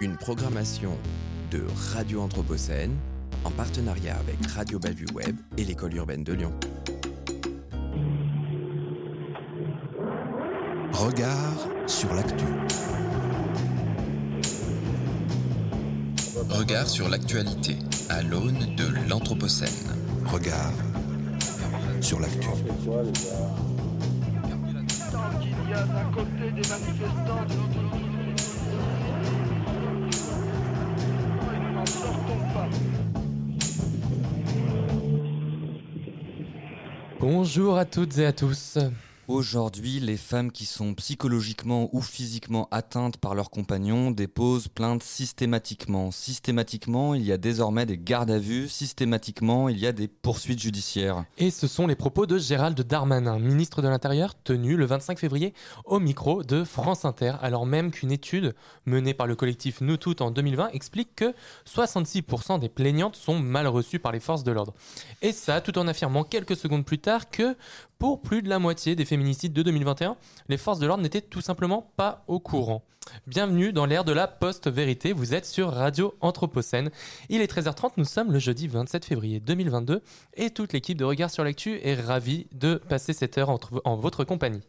Une programmation de Radio Anthropocène en partenariat avec Radio Bellevue Web et l'école urbaine de Lyon. Regard sur l'actu. Regard sur l'actualité à l'aune de l'Anthropocène. Regard sur l'actu. d'un côté des manifestants, de Bonjour à toutes et à tous. Aujourd'hui, les femmes qui sont psychologiquement ou physiquement atteintes par leurs compagnons déposent plainte systématiquement. Systématiquement, il y a désormais des gardes à vue. Systématiquement, il y a des poursuites judiciaires. Et ce sont les propos de Gérald Darmanin, ministre de l'Intérieur, tenu le 25 février au micro de France Inter, alors même qu'une étude menée par le collectif Nous Toutes en 2020 explique que 66% des plaignantes sont mal reçues par les forces de l'ordre. Et ça, tout en affirmant quelques secondes plus tard que pour plus de la moitié des féminicides de 2021, les forces de l'ordre n'étaient tout simplement pas au courant. Bienvenue dans l'ère de la post-vérité, vous êtes sur Radio Anthropocène. Il est 13h30, nous sommes le jeudi 27 février 2022 et toute l'équipe de Regard sur l'actu est ravie de passer cette heure entre- en votre compagnie.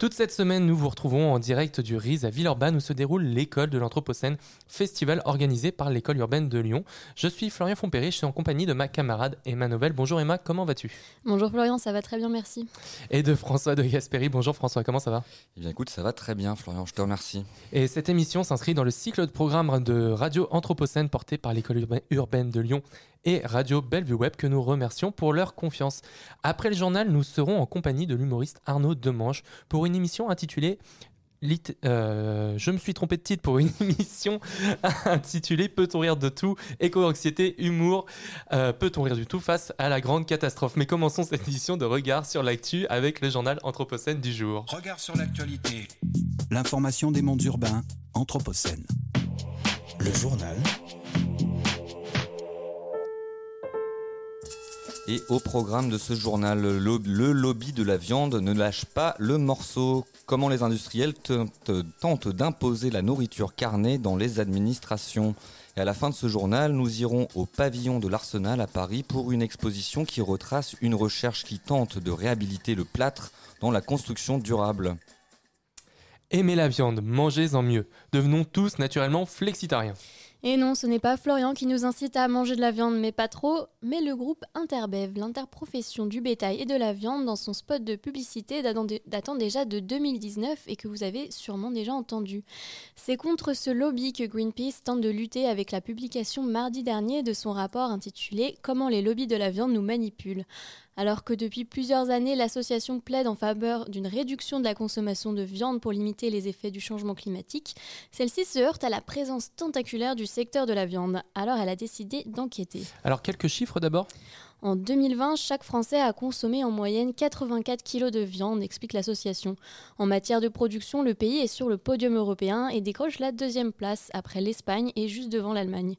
Toute cette semaine, nous vous retrouvons en direct du RIS à Villeurbanne où se déroule l'école de l'Anthropocène, festival organisé par l'école urbaine de Lyon. Je suis Florian Fompéry, je suis en compagnie de ma camarade Emma Novel. Bonjour Emma, comment vas-tu? Bonjour Florian, ça va très bien, merci. Et de François de Gasperi. Bonjour François, comment ça va? Eh bien écoute, ça va très bien Florian, je te remercie. Et cette émission s'inscrit dans le cycle de programme de Radio Anthropocène porté par l'école urba- urbaine de Lyon et Radio Bellevue Web que nous remercions pour leur confiance. Après le journal, nous serons en compagnie de l'humoriste Arnaud Demange pour une émission intitulée euh, je me suis trompé de titre pour une émission intitulée Peut-on rire de tout? Éco-anxiété, humour, euh, peut-on rire du tout face à la grande catastrophe? Mais commençons cette édition de regard sur l'actu avec le journal Anthropocène du jour. Regard sur l'actualité. L'information des mondes urbains, Anthropocène. Le journal Et au programme de ce journal, le, lobby de la viande ne lâche pas le morceau. Comment les industriels tentent d'imposer la nourriture carnée dans les administrations. Et à la fin de ce journal, nous irons au pavillon de l'Arsenal à Paris pour une exposition qui retrace une recherche qui tente de réhabiliter le plâtre dans la construction durable. Aimez la viande, mangez-en mieux. Devenons tous naturellement flexitariens. Et non, ce n'est pas Florian qui nous incite à manger de la viande, mais pas trop, mais le groupe Interbev, l'interprofession du bétail et de la viande, dans son spot de publicité datant déjà de 2019 et que vous avez sûrement déjà entendu. C'est contre ce lobby que Greenpeace tente de lutter avec la publication mardi dernier de son rapport intitulé Comment les lobbies de la viande nous manipulent. Alors que depuis plusieurs années, l'association plaide en faveur d'une réduction de la consommation de viande pour limiter les effets du changement climatique, celle-ci se heurte à la présence tentaculaire du secteur de la viande. Alors elle a décidé d'enquêter. Alors quelques chiffres d'abord. En 2020, chaque Français a consommé en moyenne 84 kg de viande, explique l'association. En matière de production, le pays est sur le podium européen et décroche la deuxième place après l'Espagne et juste devant l'Allemagne.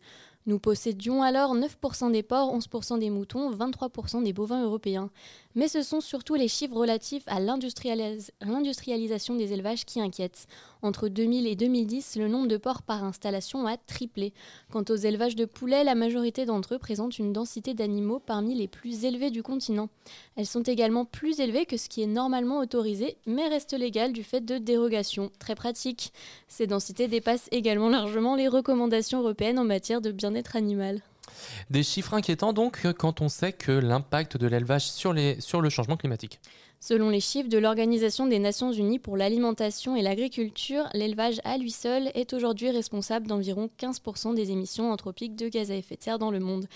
Nous possédions alors 9% des porcs, 11% des moutons, 23% des bovins européens. Mais ce sont surtout les chiffres relatifs à l'industrialis- l'industrialisation des élevages qui inquiètent. Entre 2000 et 2010, le nombre de porcs par installation a triplé. Quant aux élevages de poulets, la majorité d'entre eux présentent une densité d'animaux parmi les plus élevées du continent. Elles sont également plus élevées que ce qui est normalement autorisé, mais restent légales du fait de dérogations. Très pratique. Ces densités dépassent également largement les recommandations européennes en matière de bien-être animal. Des chiffres inquiétants donc quand on sait que l'impact de l'élevage sur, sur le changement climatique. Selon les chiffres de l'Organisation des Nations Unies pour l'alimentation et l'agriculture, l'élevage à lui seul est aujourd'hui responsable d'environ 15% des émissions anthropiques de gaz à effet de serre dans le monde.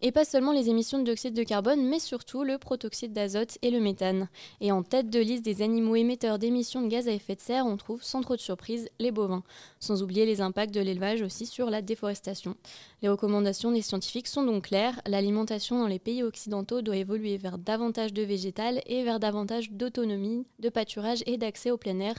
Et pas seulement les émissions de dioxyde de carbone, mais surtout le protoxyde d'azote et le méthane. Et en tête de liste des animaux émetteurs d'émissions de gaz à effet de serre, on trouve sans trop de surprise les bovins. Sans oublier les impacts de l'élevage aussi sur la déforestation. Les recommandations des scientifiques sont donc claires, l'alimentation dans les pays occidentaux doit évoluer vers davantage de végétal et vers davantage d'autonomie, de pâturage et d'accès au plein air,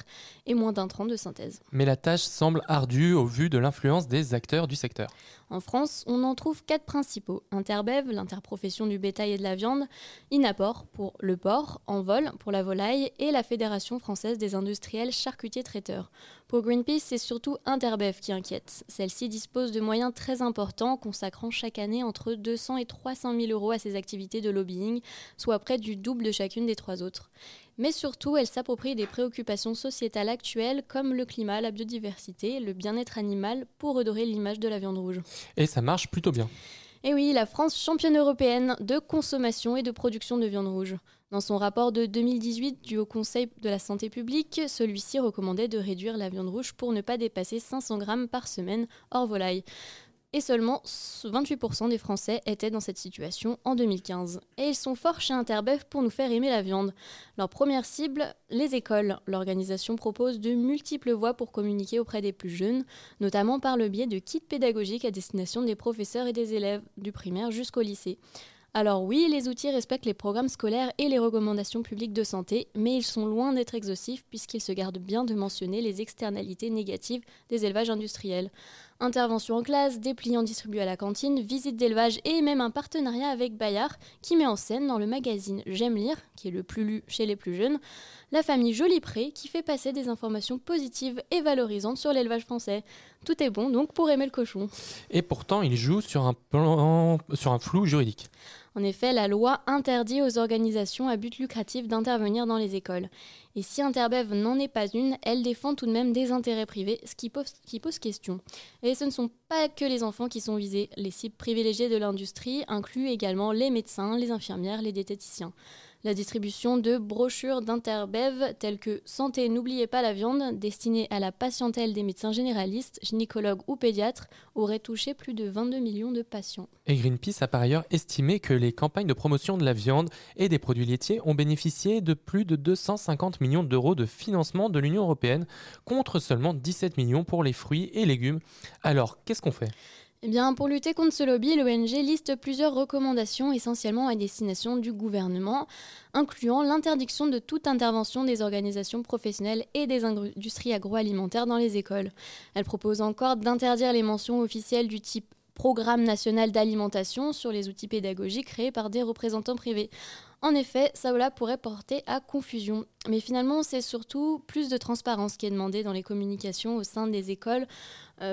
et moins d'intrants de synthèse. Mais la tâche semble ardue au vu de l'influence des acteurs du secteur. En France, on en trouve quatre principaux. Interbev, l'interprofession du bétail et de la viande, Inapor pour le porc, Envol pour la volaille et la Fédération française des industriels charcutiers traiteurs. Pour Greenpeace, c'est surtout Interbev qui inquiète. Celle-ci dispose de moyens très importants, consacrant chaque année entre 200 et 300 000 euros à ses activités de lobbying, soit près du double de chacune des trois autres. Mais surtout, elle s'approprie des préoccupations sociétales actuelles comme le climat, la biodiversité, le bien-être animal, pour redorer l'image de la viande rouge. Et ça marche plutôt bien. Et oui, la France championne européenne de consommation et de production de viande rouge. Dans son rapport de 2018 du Haut Conseil de la santé publique, celui-ci recommandait de réduire la viande rouge pour ne pas dépasser 500 grammes par semaine hors volaille. Et seulement 28% des Français étaient dans cette situation en 2015. Et ils sont forts chez Interbev pour nous faire aimer la viande. Leur première cible, les écoles. L'organisation propose de multiples voies pour communiquer auprès des plus jeunes, notamment par le biais de kits pédagogiques à destination des professeurs et des élèves, du primaire jusqu'au lycée. Alors oui, les outils respectent les programmes scolaires et les recommandations publiques de santé, mais ils sont loin d'être exhaustifs puisqu'ils se gardent bien de mentionner les externalités négatives des élevages industriels. Intervention en classe, dépliants distribués à la cantine, visite d'élevage et même un partenariat avec Bayard qui met en scène dans le magazine J'aime lire, qui est le plus lu chez les plus jeunes, la famille Jolipré qui fait passer des informations positives et valorisantes sur l'élevage français. Tout est bon donc pour aimer le cochon. Et pourtant, il joue sur un, plan, sur un flou juridique. En effet, la loi interdit aux organisations à but lucratif d'intervenir dans les écoles. Et si Interbev n'en est pas une, elle défend tout de même des intérêts privés, ce qui pose, question. Et ce ne sont pas que les enfants qui sont visés. Les cibles privilégiées de l'industrie incluent également les médecins, les infirmières, les diététiciens. La distribution de brochures d'Interbev telles que Santé, n'oubliez pas la viande, destinées à la patientèle des médecins généralistes, gynécologues ou pédiatres, aurait touché plus de 22 millions de patients. Et Greenpeace a par ailleurs estimé que les campagnes de promotion de la viande et des produits laitiers ont bénéficié de plus de 250 millions d'euros de financement de l'Union européenne, contre seulement 17 millions pour les fruits et légumes. Alors, qu'est-ce qu'on fait? Eh pour lutter contre ce lobby, l'ONG liste plusieurs recommandations essentiellement à destination du gouvernement, incluant l'interdiction de toute intervention des organisations professionnelles et des industries agroalimentaires dans les écoles. Elle propose encore d'interdire les mentions officielles du type Programme national d'alimentation sur les outils pédagogiques créés par des représentants privés. En effet, cela pourrait porter à confusion. Mais finalement, c'est surtout plus de transparence qui est demandée dans les communications au sein des écoles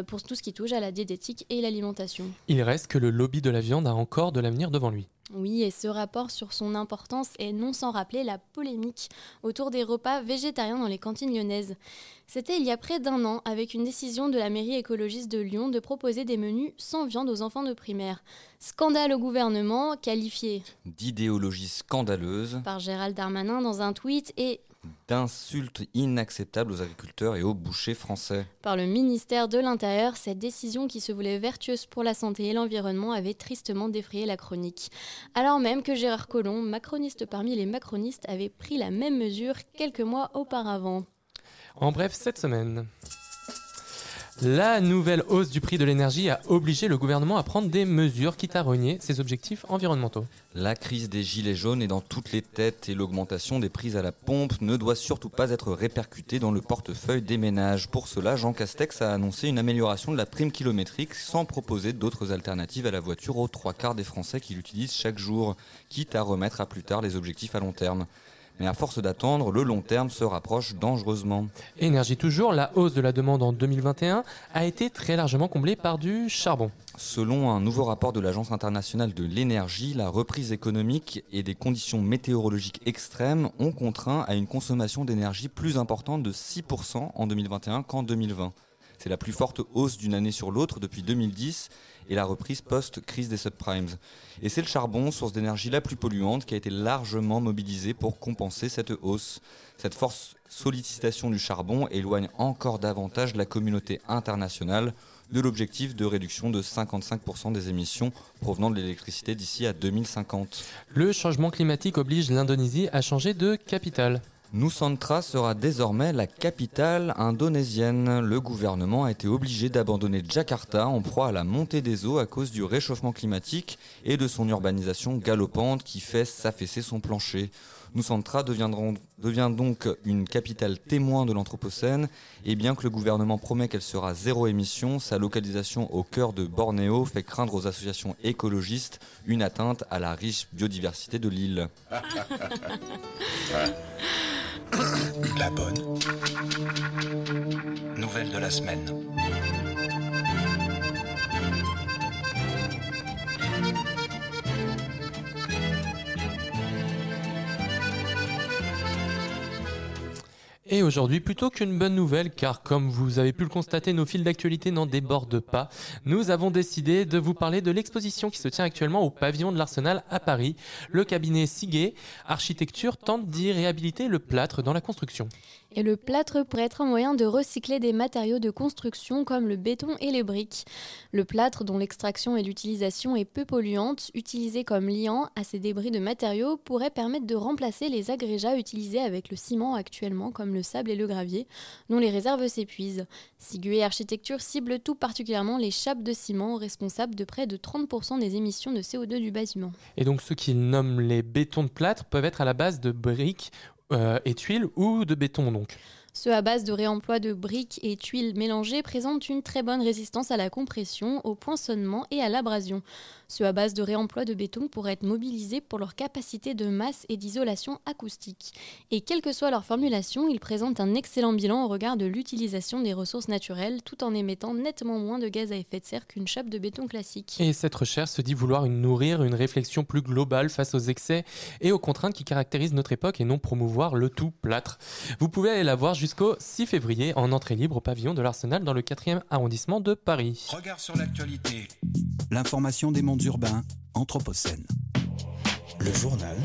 pour tout ce qui touche à la diététique et l'alimentation. Il reste que le lobby de la viande a encore de l'avenir devant lui. Oui, et ce rapport sur son importance est non sans rappeler la polémique autour des repas végétariens dans les cantines lyonnaises. C'était il y a près d'un an, avec une décision de la mairie écologiste de Lyon de proposer des menus sans viande aux enfants de primaire. Scandale au gouvernement, qualifié d'idéologie scandaleuse par Gérald Darmanin dans un tweet et d'insultes inacceptables aux agriculteurs et aux bouchers français. Par le ministère de l'Intérieur, cette décision qui se voulait vertueuse pour la santé et l'environnement avait tristement défrayé la chronique. Alors même que Gérard Collomb, macroniste parmi les macronistes, avait pris la même mesure quelques mois auparavant. En bref, cette semaine. La nouvelle hausse du prix de l'énergie a obligé le gouvernement à prendre des mesures quitte à renier ses objectifs environnementaux. La crise des gilets jaunes est dans toutes les têtes et l'augmentation des prix à la pompe ne doit surtout pas être répercutée dans le portefeuille des ménages. Pour cela, Jean Castex a annoncé une amélioration de la prime kilométrique sans proposer d'autres alternatives à la voiture aux trois quarts des Français qui l'utilisent chaque jour, quitte à remettre à plus tard les objectifs à long terme. Mais à force d'attendre, le long terme se rapproche dangereusement. Énergie toujours, la hausse de la demande en 2021 a été très largement comblée par du charbon. Selon un nouveau rapport de l'Agence internationale de l'énergie, la reprise économique et des conditions météorologiques extrêmes ont contraint à une consommation d'énergie plus importante de 6% en 2021 qu'en 2020. C'est la plus forte hausse d'une année sur l'autre depuis 2010 et la reprise post-crise des subprimes. Et c'est le charbon, source d'énergie la plus polluante, qui a été largement mobilisé pour compenser cette hausse. Cette force sollicitation du charbon éloigne encore davantage la communauté internationale de l'objectif de réduction de 55% des émissions provenant de l'électricité d'ici à 2050. Le changement climatique oblige l'Indonésie à changer de capitale. Nusantra sera désormais la capitale indonésienne. Le gouvernement a été obligé d'abandonner Jakarta en proie à la montée des eaux à cause du réchauffement climatique et de son urbanisation galopante qui fait s'affaisser son plancher. Nusantra devient donc une capitale témoin de l'Anthropocène et bien que le gouvernement promet qu'elle sera zéro émission, sa localisation au cœur de Bornéo fait craindre aux associations écologistes une atteinte à la riche biodiversité de l'île. La bonne. nouvelles de la semaine. Aujourd'hui, plutôt qu'une bonne nouvelle, car comme vous avez pu le constater, nos fils d'actualité n'en débordent pas, nous avons décidé de vous parler de l'exposition qui se tient actuellement au pavillon de l'Arsenal à Paris. Le cabinet Siguet Architecture tente d'y réhabiliter le plâtre dans la construction. Et le plâtre pourrait être un moyen de recycler des matériaux de construction comme le béton et les briques. Le plâtre, dont l'extraction et l'utilisation est peu polluante, utilisé comme liant à ces débris de matériaux, pourrait permettre de remplacer les agrégats utilisés avec le ciment actuellement, comme le sable et le gravier, dont les réserves s'épuisent. Siguet Architecture cible tout particulièrement les chapes de ciment, responsables de près de 30% des émissions de CO2 du bâtiment. Et donc ceux qu'ils nomment les bétons de plâtre peuvent être à la base de briques euh, et tuiles ou de béton donc. Ceux à base de réemploi de briques et tuiles mélangées présentent une très bonne résistance à la compression, au poinçonnement et à l'abrasion. Ceux à base de réemploi de béton pourraient être mobilisés pour leur capacité de masse et d'isolation acoustique. Et quelle que soit leur formulation, ils présentent un excellent bilan au regard de l'utilisation des ressources naturelles tout en émettant nettement moins de gaz à effet de serre qu'une chape de béton classique. Et cette recherche se dit vouloir nourrir une réflexion plus globale face aux excès et aux contraintes qui caractérisent notre époque et non promouvoir le tout plâtre. Vous pouvez aller la voir jusqu'au 6 février en entrée libre au pavillon de l'Arsenal dans le 4e arrondissement de Paris. Regard sur l'actualité. L'information des mondes urbains, Anthropocène. Le journal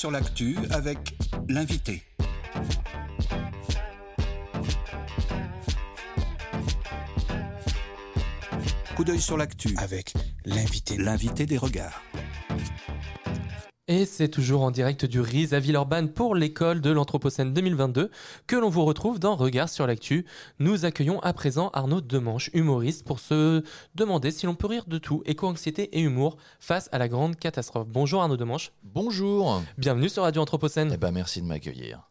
sur l'actu avec l'invité. Coup d'œil sur l'actu avec l'invité. L'invité des regards. Et c'est toujours en direct du RIS à Villeurbanne pour l'école de l'Anthropocène 2022 que l'on vous retrouve dans Regard sur l'actu. Nous accueillons à présent Arnaud Demanche, humoriste, pour se demander si l'on peut rire de tout, éco-anxiété et humour face à la grande catastrophe. Bonjour Arnaud Demanche, Bonjour. bienvenue sur Radio Anthropocène. Eh ben merci de m'accueillir.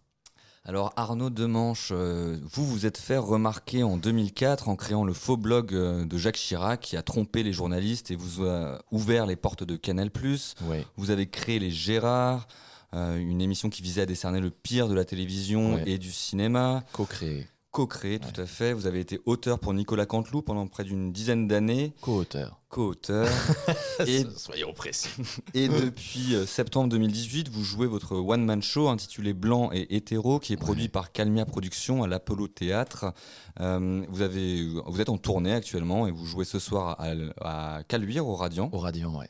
Alors Arnaud Demanche, euh, vous vous êtes fait remarquer en 2004 en créant le faux blog euh, de Jacques Chirac qui a trompé les journalistes et vous a ouvert les portes de Canal+. Vous avez créé les Gérards, euh, une émission qui visait à décerner le pire de la télévision Ouais. et du cinéma. Co-créé. Co-créé, tout à fait. Vous avez été auteur pour Nicolas Canteloup pendant près d'une dizaine d'années. Co-auteur. Co-auteur. et, Soyons précis. et depuis euh, septembre 2018, vous jouez votre one-man show intitulé Blanc et hétéro, qui est produit Ouais. par Calmia Productions à l'Apollo Théâtre. Euh, vous, avez, vous êtes en tournée actuellement et vous jouez ce soir à, à Caluire, au Radiant. Au Radiant, ouais.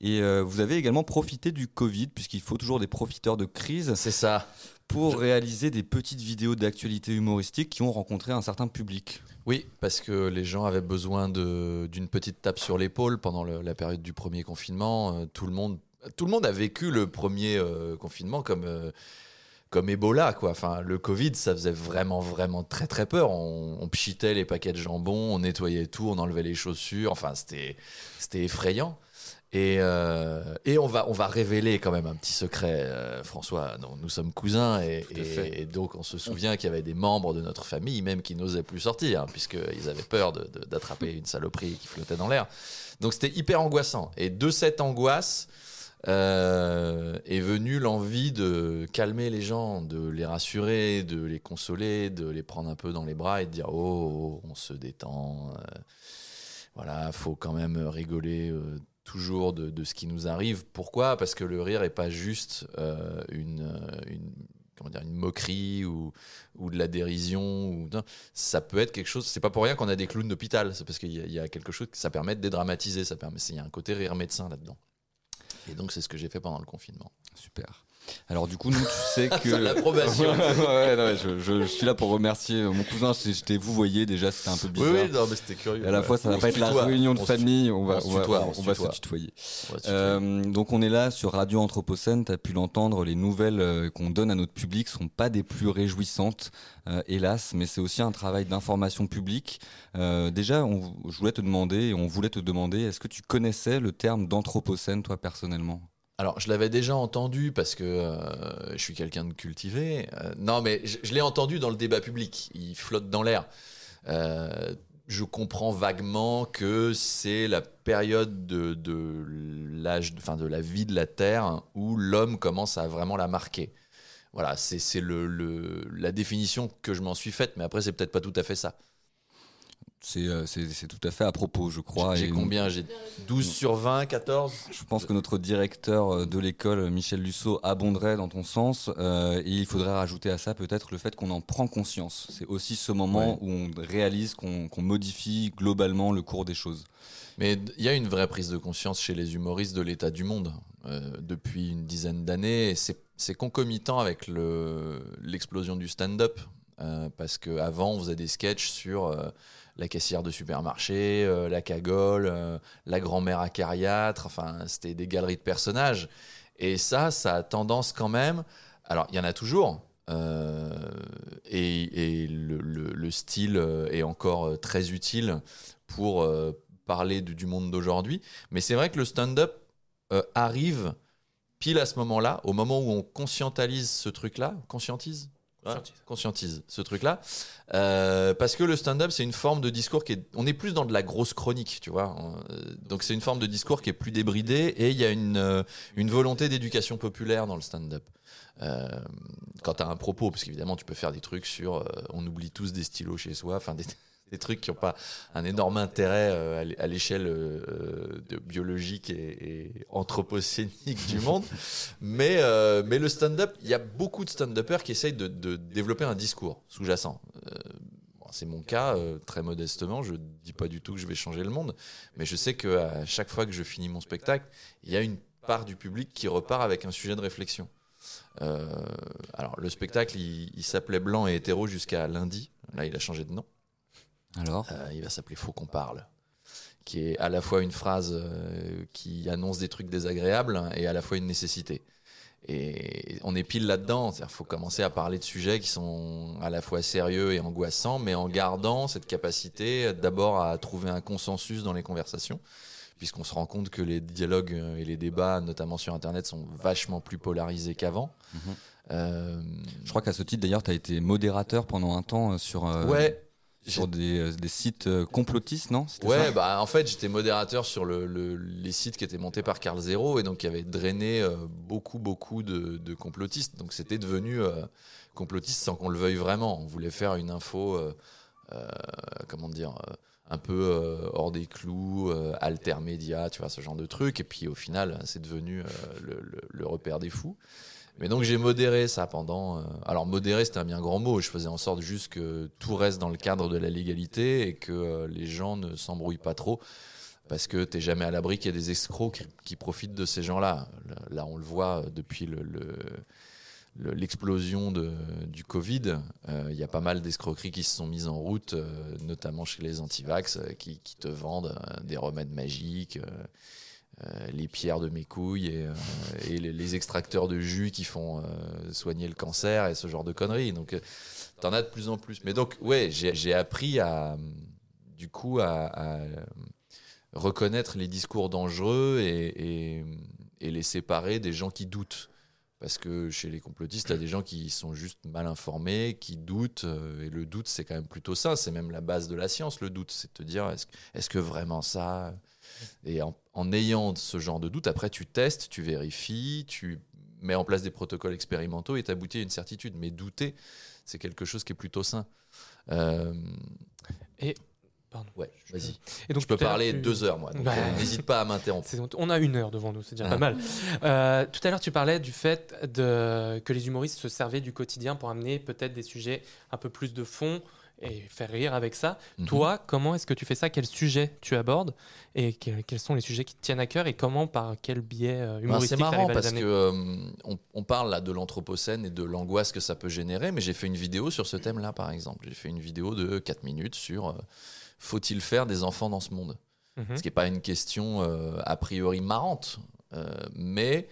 Et euh, vous avez également profité du Covid, puisqu'il faut toujours des profiteurs de crise, C'est ça. Pour réaliser des petites vidéos d'actualité humoristique qui ont rencontré un certain public. Oui, parce que les gens avaient besoin d'une petite tape sur l'épaule pendant le- la période du premier confinement. Euh, tout, le monde, tout le monde a vécu le premier euh, confinement comme, euh, comme Ebola. Quoi. Enfin, le Covid, ça faisait vraiment, vraiment très, très peur. On, on pchitait les paquets de jambon, on nettoyait tout, on enlevait les chaussures. Enfin, c'était c'était effrayant. Et, euh, et on, va, on va révéler quand même un petit secret, euh, François. Non, nous sommes cousins et, donc on se souvient qu'il y avait des membres de notre famille même qui n'osaient plus sortir hein, puisqu'ils avaient peur de- de- d'attraper une saloperie qui flottait dans l'air. Donc c'était hyper angoissant. Et de cette angoisse euh, est venue l'envie de calmer les gens, de les rassurer, de les consoler, de les prendre un peu dans les bras et de dire oh, oh, on se détend. voilà, faut quand même rigoler toujours de, ce qui nous arrive. Pourquoi? Parce que le rire est pas juste euh, une, euh, une, comment dire, une moquerie ou, de la dérision. Ça peut être quelque chose. C'est pas pour rien qu'on a des clowns d'hôpital. C'est parce qu'il y, a- il y a quelque chose que ça permet de dédramatiser. Ça permet. Il y a un côté rire médecin là-dedans. Et donc c'est ce que j'ai fait pendant le confinement. Super. Alors du coup, nous, tu sais que... L'approbation. ouais, ouais, non, je, je- je suis là pour remercier euh, mon cousin. Je t'ai vous voyez déjà, c'était un peu bizarre. non, mais c'était curieux. Et à la fois, ça va pas être la réunion de On famille. On va, on va, tutoie, on va se tutoyer. On va se tutoyer. Euh, donc on est là sur Radio Anthropocène, tu as pu l'entendre, les nouvelles euh, qu'on donne à notre public sont pas des plus réjouissantes, euh, hélas, mais c'est aussi un travail d'information publique. Euh, déjà, on, je voulais te demander, on voulait te demander, est-ce que tu connaissais le terme d'Anthropocène, toi personnellement? Alors, je l'avais déjà entendu parce que euh, je suis quelqu'un de cultivé. Euh, non, mais je, l'ai entendu dans le débat public. Il flotte dans l'air. Euh, je comprends vaguement que c'est la période de, de l'âge, enfin de la vie de la Terre où l'homme commence à vraiment la marquer. Voilà, c'est c'est le, le- la définition que je m'en suis faite, mais après c'est peut-être pas tout à fait ça. C'est euh, c'est- c'est tout à fait à propos, je crois. J'ai et combien J'ai 12 sur 20, 14 Je pense que notre directeur euh, de l'école, Michel Lusso, abonderait dans ton sens. euh, et il faudrait rajouter à ça peut-être le fait qu'on en prend conscience. C'est aussi ce moment Ouais. où on réalise qu'on qu'on modifie globalement le cours des choses. Mais il y a une vraie prise de conscience chez les humoristes de l'état du monde euh, depuis une dizaine d'années. Et c'est c'est concomitant avec le- l'explosion du stand-up. euh, parce qu'avant, on faisait des sketchs sur euh, la caissière de supermarché, euh, la cagole, euh, la grand-mère acariâtre. Enfin, c'était des galeries de personnages. Et ça, ça a tendance quand même. Alors, il y en a toujours. euh, et et le, le- le style est encore très utile pour parler du, monde d'aujourd'hui. Mais c'est vrai que le stand-up arrive pile à ce moment-là, au moment où on conscientalise ce truc-là. Conscientise? Conscientise. conscientise ce truc-là. Euh, parce que le stand-up, c'est une forme de discours qui est. On est plus dans de la grosse chronique, tu vois. Euh, Donc c'est une forme de discours qui est plus débridé et il y a une, euh, une volonté d'éducation populaire dans le stand-up. Euh, quand tu as un propos, parce qu'évidemment, tu peux faire des trucs sur euh, on oublie tous des stylos chez soi, enfin des, des trucs qui n'ont pas un énorme intérêt euh, à l'é- à l'échelle euh, de biologique et, et anthropocénique du monde. Mais, euh, mais le stand-up, il y a beaucoup de stand-uppers qui essayent de, de développer un discours sous-jacent. Euh, c'est mon cas, euh, très modestement. Je dis pas du tout que je vais changer le monde, mais je sais que à chaque fois que je finis mon spectacle, il y a une part du public qui repart avec un sujet de réflexion. Euh, alors, le spectacle, il, il s'appelait Blanc et hétéro jusqu'à lundi. Là, il a changé de nom. Alors Euh, il va s'appeler Faut qu'on parle, qui est à la fois une phrase euh, qui annonce des trucs désagréables et à la fois une nécessité. Et on est pile là-dedans. Il faut commencer à parler de sujets qui sont à la fois sérieux et angoissants, mais en gardant cette capacité d'abord à trouver un consensus dans les conversations, puisqu'on se rend compte que les dialogues euh, et les débats, notamment sur Internet, sont vachement plus polarisés qu'avant. Mhm. Euh, Je crois qu'à ce titre, d'ailleurs, tu as été modérateur pendant un temps euh, sur, euh, ouais, sur des, euh, des sites euh, complotistes, non? Ouais, bah en fait j'étais modérateur sur le, le- les sites qui étaient montés par Carl Zero et donc qui avaient drainé euh, beaucoup beaucoup de, de complotistes. Donc c'était devenu euh, complotiste sans qu'on le veuille vraiment. On voulait faire une info, euh, euh, comment dire, un peu euh, hors des clous, euh, alter média, tu vois, ce genre de truc. Et puis au final c'est devenu euh, le, le- le repère des fous. Mais donc j'ai modéré ça pendant. euh, alors modérer c'était un bien grand mot. Je faisais en sorte juste que tout reste dans le cadre de la légalité et que euh, les gens ne s'embrouillent pas trop. Parce que t'es jamais à l'abri qu'il y ait des escrocs qui, qui profitent de ces gens-là. Là, on le voit depuis le- le- l'explosion de- du Covid. Euh, Il y a pas mal d'escroqueries qui se sont mises en route, euh, notamment chez les antivax, euh, qui, qui te vendent des remèdes magiques. les pierres de mes couilles et, les, extracteurs de jus qui font soigner le cancer et ce genre de conneries. Donc, t'en as de plus en plus. Mais donc, ouais, j'ai appris à, du coup, à, reconnaître les discours dangereux et les séparer des gens qui doutent. Parce que chez les complotistes, il y a des gens qui sont juste mal informés, qui doutent. euh, Et le doute, c'est quand même plutôt ça. C'est même la base de la science, le doute. C'est de te dire, est-ce est que vraiment ça Et en, ayant ce genre de doute, après, tu testes, tu vérifies, tu mets en place des protocoles expérimentaux et tu aboutis à une certitude. Mais douter, c'est quelque chose qui est plutôt sain. Euh, Et pardon. Ouais, vas-y. Et donc je peux parler tu- deux heures, moi. Bah, euh, N'hésite pas à m'interrompre. On a une heure devant nous, c'est déjà Ah. pas mal. Euh, tout à l'heure, tu parlais du fait de, que les humoristes se servaient du quotidien pour amener peut-être des sujets un peu plus de fond et faire rire avec ça. Mhm. Toi, comment est-ce que tu fais ça? Quels sujets tu abordes? Et que- quels sont les sujets qui te tiennent à cœur? Et comment, par quel biais euh, Ben, humoristique c'est marrant parce que euh, on, on parle là de l'anthropocène et de l'angoisse que ça peut générer, mais j'ai fait une vidéo sur ce thème-là, par exemple. J'ai fait une vidéo de 4 minutes sur euh, faut-il faire des enfants dans ce monde Mhm. Ce qui n'est pas une question euh, a priori marrante, euh, mais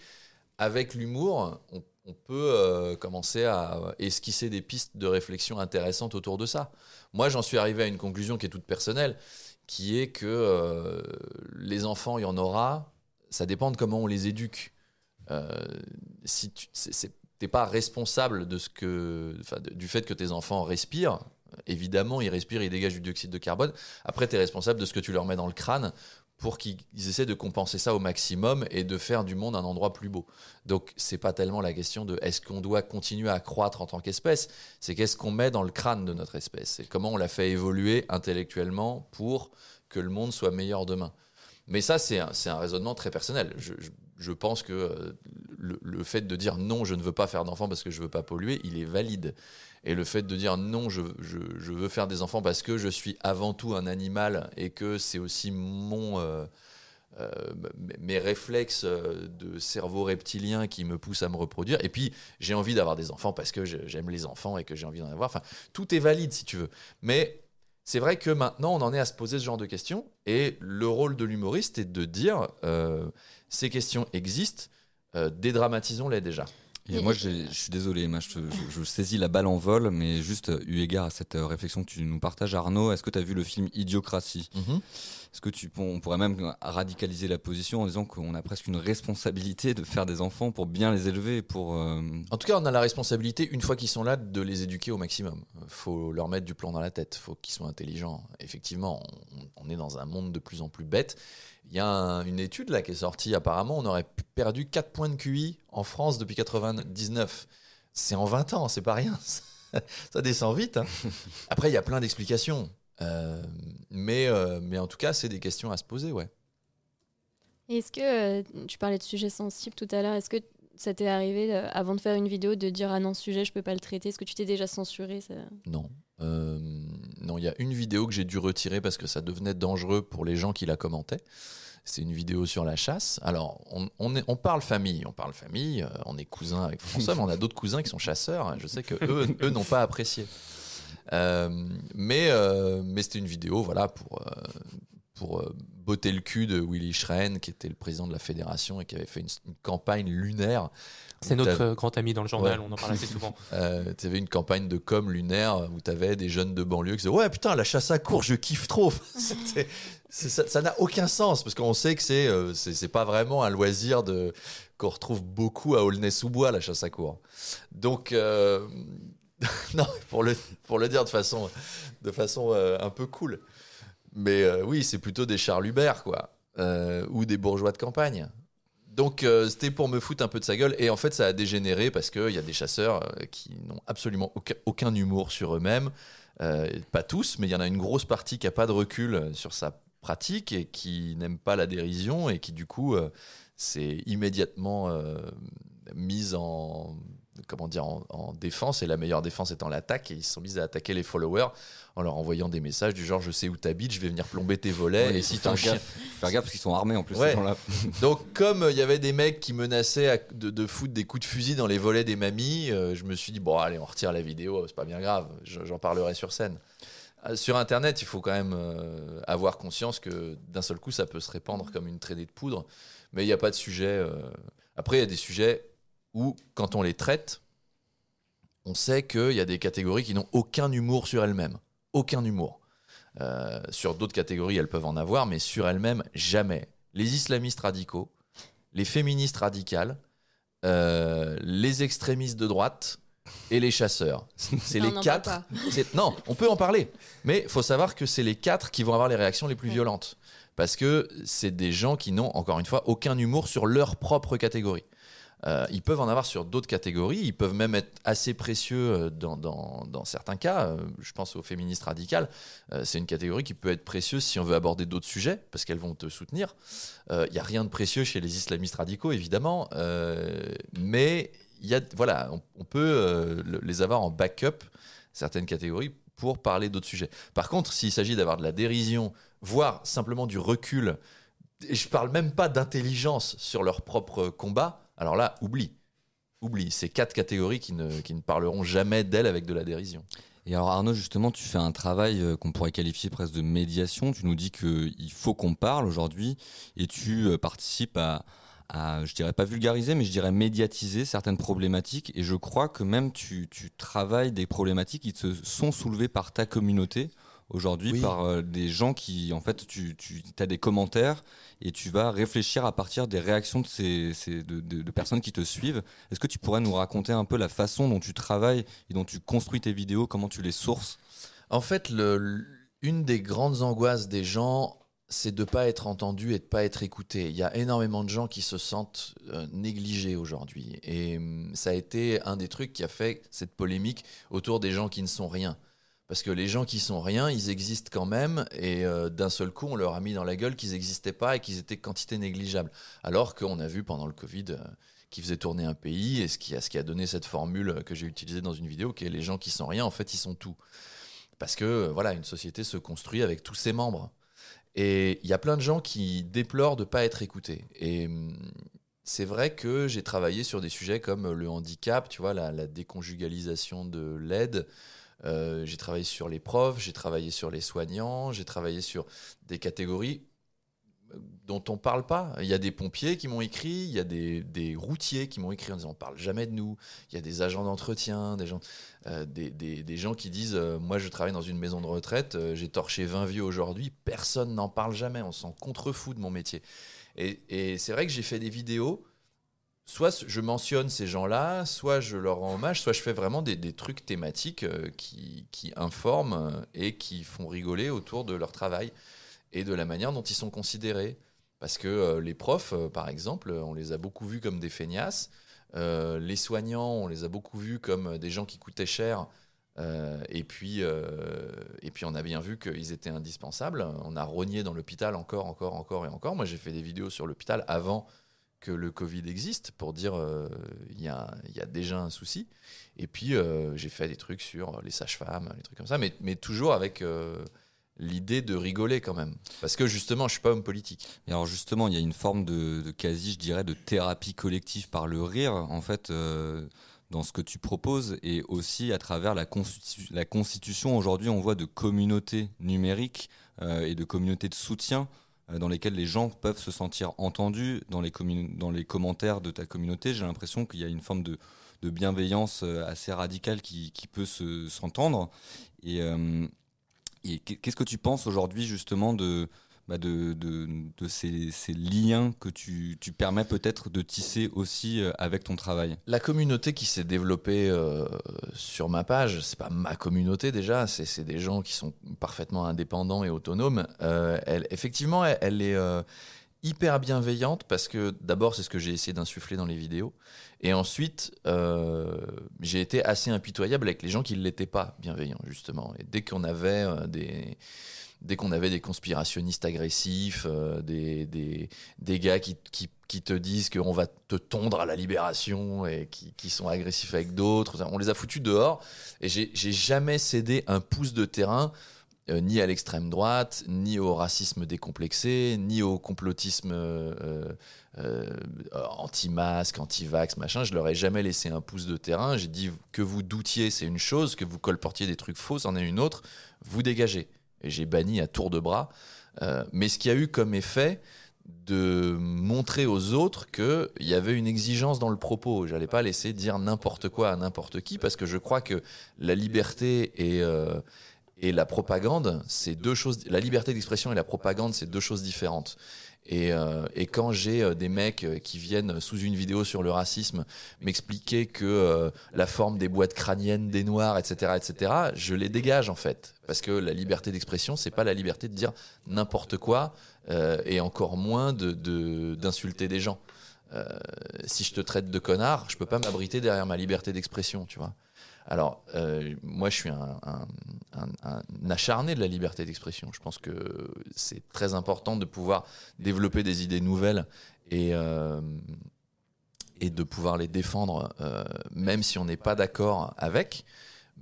avec l'humour, on, on peut euh, commencer à esquisser des pistes de réflexion intéressantes autour de ça. Moi, j'en suis arrivé à une conclusion qui est toute personnelle, qui est que les enfants, il y en aura, ça dépend de comment on les éduque. Si tu t'es pas responsable de ce que, de- du fait que tes enfants respirent, évidemment, ils respirent, ils dégagent du dioxyde de carbone. Après, tu es responsable de ce que tu leur mets dans le crâne pour qu'ils ils essaient de compenser ça au maximum et de faire du monde un endroit plus beau. Donc, c'est pas tellement la question de est-ce qu'on doit continuer à croître en tant qu'espèce, c'est qu'est-ce qu'on met dans le crâne de notre espèce et comment on la fait évoluer intellectuellement pour que le monde soit meilleur demain. Mais ça, c'est un, un raisonnement très personnel. Je, pense que euh, le, fait de dire non, je ne veux pas faire d'enfants parce que je veux pas polluer, il est valide. Et le fait de dire non, je, veux faire des enfants parce que je suis avant tout un animal et que c'est aussi mon, euh, euh, mes réflexes euh, de cerveau reptilien qui me poussent à me reproduire. Et puis, j'ai envie d'avoir des enfants parce que j'aime les enfants et que j'ai envie d'en avoir. Enfin, tout est valide si tu veux. Mais c'est vrai que maintenant, on en est à se poser ce genre de questions. Et le rôle de l'humoriste est de dire ces questions existent, dédramatisons-les déjà. Et moi, je suis désolé, je, te- je- je saisis la balle en vol, mais juste euh, eu égard à cette euh, réflexion que tu nous partages, Arnaud, est-ce que tu as vu le film Idiocratie Est-ce que tu on pourrait même radicaliser la position en disant qu'on a presque une responsabilité de faire des enfants pour bien les élever, pour euh, En tout cas, on a la responsabilité, une fois qu'ils sont là, de les éduquer au maximum. faut leur mettre du plomb dans la tête, faut qu'ils soient intelligents. Effectivement, on, on est dans un monde de plus en plus bête. Il y a un- une étude là qui est sortie, apparemment, on aurait perdu 4 points de QI en France depuis 99. C'est en 20 ans, c'est pas rien. Ça descend vite. hein. Après, il y a plein d'explications. Euh, mais, euh, mais en tout cas, c'est des questions à se poser, ouais. Est-ce que euh, tu parlais de sujets sensibles tout à l'heure Est-ce que ça t'est arrivé avant de faire une vidéo de dire ah non ce sujet je peux pas le traiter? Est-ce que tu t'es déjà censuré ça... Non. Euh, non, il y a une vidéo que j'ai dû retirer parce que ça devenait dangereux pour les gens qui la commentaient. C'est une vidéo sur la chasse. Alors, on, on, est- on parle famille, on parle famille, euh, on est cousins avec François, mais on a d'autres cousins qui sont chasseurs. hein. Je sais que eux, eux n'ont pas apprécié. Euh, mais mais c'était une vidéo, voilà, pour, pour euh, botter le cul de Willy Schren, qui était le président de la fédération et qui avait fait une, une campagne lunaire. C'est notre euh, grand ami dans le journal, Ouais. on en parle assez souvent. euh, tu avais une campagne de com lunaire où tu avais des jeunes de banlieue qui disaient Ouais, putain, la chasse à courre, je kiffe trop. Ça n'a aucun sens parce qu'on sait que c'est euh, c'est pas vraiment un loisir de qu'on retrouve beaucoup à Aulnay-sous-Bois, la chasse à courre. Donc, euh, non, pour le, pour le dire de façon, de façon euh, un peu cool. Mais euh, oui, c'est plutôt des Charles Hubert, quoi. Euh, ou des bourgeois de campagne. Donc euh, c'était pour me foutre un peu de sa gueule et en fait ça a dégénéré parce qu'il y a des chasseurs qui n'ont absolument aucun, humour sur eux-mêmes. Pas tous, mais il y en a une grosse partie qui a pas de recul sur sa pratique et qui n'aime pas la dérision et qui du coup s'est immédiatement mise en comment dire en défense et la meilleure défense étant l'attaque et ils se sont mis à attaquer les followers en leur envoyant des messages du genre je sais où t'habites je vais venir plomber tes volets Ouais, et si ton chien. Faire gaffe parce qu'ils sont armés en plus, Ouais. donc, comme euh, il y avait des mecs qui menaçaient à- de, de foutre des coups de fusil dans les volets des mamies, euh, je me suis dit, bon, allez, on retire la vidéo, c'est pas bien grave, je- j'en parlerai sur scène. Euh, Sur Internet, il faut quand même avoir conscience que d'un seul coup, ça peut se répandre comme une traînée de poudre, mais il n'y a pas de sujet. Après, il y a des sujets où, quand on les traite, on sait qu'il y a des catégories qui n'ont aucun humour sur elles-mêmes. Aucun humour. Euh, sur d'autres catégories, elles peuvent en avoir, mais sur elles-mêmes, jamais. Les islamistes radicaux, les féministes radicales, euh, les extrémistes de droite et les chasseurs. C'est les quatre. Non, on peut en parler, mais il faut savoir que c'est les quatre qui vont avoir les réactions les plus Ouais. violentes. Parce que c'est des gens qui n'ont, encore une fois, aucun humour sur leur propre catégorie. Euh, ils peuvent en avoir sur d'autres catégories, ils peuvent même être assez précieux euh, dans, certains cas. Euh, Je pense aux féministes radicales. C'est une catégorie qui peut être précieuse si on veut aborder d'autres sujets, parce qu'elles vont te soutenir. Il n'y a rien de précieux chez les islamistes radicaux, évidemment, mais voilà, on, peut le- les avoir en backup, certaines catégories, pour parler d'autres sujets. Par contre, s'il s'agit d'avoir de la dérision, voire simplement du recul, et je parle même pas d'intelligence sur leur propre combat, alors là, oublie. Oublie. C'est quatre catégories qui ne, qui ne parleront jamais d'elles avec de la dérision. Et alors Arnaud, justement, tu fais un travail euh, qu'on pourrait qualifier presque de médiation. Tu nous dis qu'il faut qu'on parle aujourd'hui et tu euh, participes à, à, je dirais pas vulgariser, mais je dirais médiatiser certaines problématiques. Et je crois que même tu, tu travailles des problématiques qui te sont soulevées par ta communauté aujourd'hui, Oui. par euh, des gens qui, en fait, tu, tu as des commentaires et tu vas réfléchir à partir des réactions de, ces, ces- de, de- de personnes qui te suivent. Est-ce que tu pourrais nous raconter un peu la façon dont tu travailles et dont tu construis tes vidéos, comment tu les sources? En fait, le- une des grandes angoisses des gens, c'est de pas être entendu et de pas être écouté. Il y a énormément de gens qui se sentent euh, négligés aujourd'hui. Et hum, ça a été un des trucs qui a fait cette polémique autour des gens qui ne sont rien. Parce que les gens qui sont rien, ils existent quand même, et euh, d'un seul coup, on leur a mis dans la gueule qu'ils n'existaient pas et qu'ils étaient quantité négligeable. Alors qu'on a vu pendant le Covid euh, qui faisait tourner un pays, et ce qui, a, donné cette formule que j'ai utilisée dans une vidéo, qui est les gens qui sont rien, en fait, ils sont tout. Parce que euh, voilà, une société se construit avec tous ses membres. Et il y a plein de gens qui déplorent de ne pas être écoutés. Et hum, c'est vrai que j'ai travaillé sur des sujets comme le handicap, tu vois, la déconjugalisation de l'aide. Euh, j'ai travaillé sur les profs, j'ai travaillé sur les soignants, j'ai travaillé sur des catégories dont on parle pas. Il y a des pompiers qui m'ont écrit, il y a des, routiers qui m'ont écrit en disant on parle jamais de nous. Il y a des agents d'entretien, des gens, euh, des, gens qui disent euh, moi je travaille dans une maison de retraite, j'ai torché 20 vieux aujourd'hui, personne n'en parle jamais, on s'en contrefout de mon métier. Et, et c'est vrai que j'ai fait des vidéos. Soit je mentionne ces gens-là, soit je leur rends hommage, soit je fais vraiment des, des trucs thématiques euh, qui, qui informent euh, et qui font rigoler autour de leur travail et de la manière dont ils sont considérés. Parce que euh, les profs, par exemple, on les a beaucoup vus comme des feignasses. Les soignants, on les a beaucoup vus comme des gens qui coûtaient cher. Et, puis, et puis, on a bien vu qu'ils étaient indispensables. On a rogné dans l'hôpital encore, encore, encore et encore. Moi, j'ai fait des vidéos sur l'hôpital avant que le Covid existe, pour dire euh, il y, a, déjà un souci. Et puis euh, j'ai fait des trucs sur les sages-femmes, les trucs comme ça, mais, toujours avec euh, l'idée de rigoler quand même. Parce que justement, je suis pas homme politique. Et alors justement, il y a une forme de, quasi, je dirais, de thérapie collective par le rire, en fait, dans ce que tu proposes, et aussi à travers la, la constitution. Aujourd'hui, on voit de communautés numériques et de communautés de soutien dans lesquelles les gens peuvent se sentir entendus. Dans les, dans les commentaires de ta communauté, j'ai l'impression qu'il y a une forme de, de bienveillance euh, assez radicale qui, qui peut se- s'entendre. Et, euh, et qu'est- qu'est-ce que tu penses aujourd'hui justement de, bah, de, ces, liens que tu, permets peut-être de tisser aussi euh, avec ton travail La communauté qui s'est développée euh, sur ma page, c'est pas ma communauté déjà, c'est des gens qui sont parfaitement indépendants et autonomes. Euh, elle, effectivement, elle, est hyper bienveillante parce que d'abord, c'est ce que j'ai essayé d'insuffler dans les vidéos. Et ensuite, j'ai été assez impitoyable avec les gens qui ne l'étaient pas bienveillants, justement. Et dès qu'on avait des. Dès qu'on avait des conspirationnistes agressifs, euh, des, des, gars qui, qui, te disent qu'on va te tondre à la libération et qui, qui sont agressifs avec d'autres, on les a foutus dehors. Et j'ai jamais cédé un pouce de terrain euh, ni à l'extrême droite, ni au racisme décomplexé, ni au complotisme euh, anti-masque, anti-vax, machin. Je leur ai jamais laissé un pouce de terrain. J'ai dit que vous doutiez, c'est une chose, que vous colportiez des trucs faux, c'en est une autre. Vous dégagez. Et j'ai banni à tour de bras. Euh, mais ce qui a eu comme effet de montrer aux autres qu'il y avait une exigence dans le propos. J'allais pas laisser dire n'importe quoi à n'importe qui parce que je crois que la liberté et, euh, et la propagande, c'est deux choses. La liberté d'expression et la propagande, c'est deux choses différentes. Et, euh, et quand j'ai euh, des mecs euh, qui viennent sous une vidéo sur le racisme m'expliquer que euh, la forme des boîtes crâniennes des noirs, etc., etc., je les dégage en fait, parce que la liberté d'expression, c'est pas la liberté de dire n'importe quoi euh, et encore moins de d'insulter des gens. Euh, si je te traite de connard, je peux pas m'abriter derrière ma liberté d'expression, tu vois. Alors, euh, moi, je suis un, acharné de la liberté d'expression. Je pense que c'est très important de pouvoir développer des idées nouvelles et, euh, de pouvoir les défendre, euh, même si on n'est pas d'accord avec.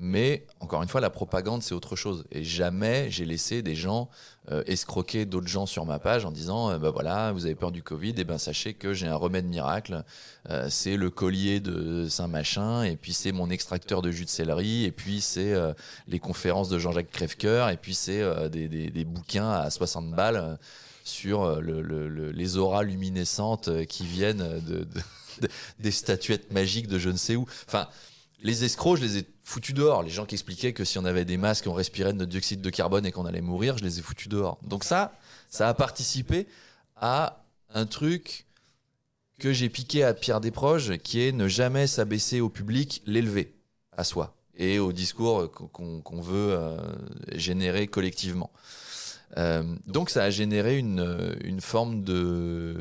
Mais encore une fois, la propagande, c'est autre chose. Et jamais j'ai laissé des gens euh, escroquer d'autres gens sur ma page en disant, euh, bah voilà, vous avez peur du Covid, et ben sachez que j'ai un remède miracle. Euh, c'est le collier de Saint Machin, et puis c'est mon extracteur de jus de céleri, et puis c'est euh, les conférences de Jean-Jacques Crèvecoeur, et puis c'est euh, des, des- des bouquins à 60 balles euh, sur le- le- le- les auras luminescentes qui viennent de, de- de- des statuettes magiques de je ne sais où. Enfin, les escrocs, je les ai foutus dehors. Les gens qui expliquaient que si on avait des masques, on respirait de notre dioxyde de carbone et qu'on allait mourir, je les ai foutus dehors. Donc ça, ça a participé à un truc que j'ai piqué à Pierre Desproges, qui est ne jamais s'abaisser au public, l'élever à soi et au discours qu'on veut euh, générer collectivement. Euh, donc ça a généré une, une forme de,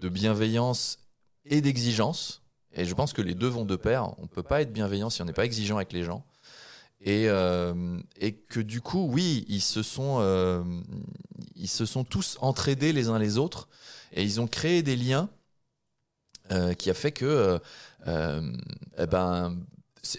de bienveillance et d'exigence. Et je pense que les deux vont de pair. On ne peut pas être bienveillant si on n'est pas exigeant avec les gens. Et, euh, que du coup, oui, ils se sont, euh, ils se sont tous entraidés les uns les autres et ils ont créé des liens euh, qui a fait que, eh ben,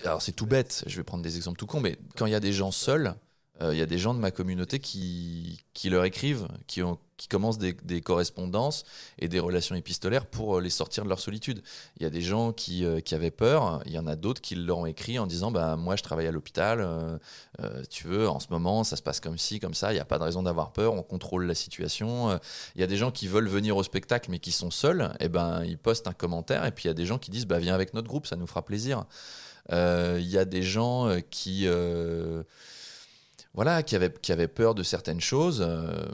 alors c'est tout bête. Je vais prendre des exemples tout cons, mais quand il y a des gens seuls, il y a des gens de ma communauté qui, qui leur écrivent, qui, ont, qui commencent des, correspondances et des relations épistolaires pour euh, les sortir de leur solitude. Il y a des gens qui, euh, qui avaient peur, il y en a d'autres qui leur ont écrit en disant bah, Moi, je travaille à l'hôpital, euh, tu veux, en ce moment, ça se passe comme ci, comme ça, il n'y a pas de raison d'avoir peur, on contrôle la situation. Il y a des gens qui veulent venir au spectacle mais qui sont seuls, et ben, ils postent un commentaire, et puis il y a des gens qui disent bah, Viens avec notre groupe, ça nous fera plaisir. Il y a des gens qui. Voilà, qui avaient, peur de certaines choses euh,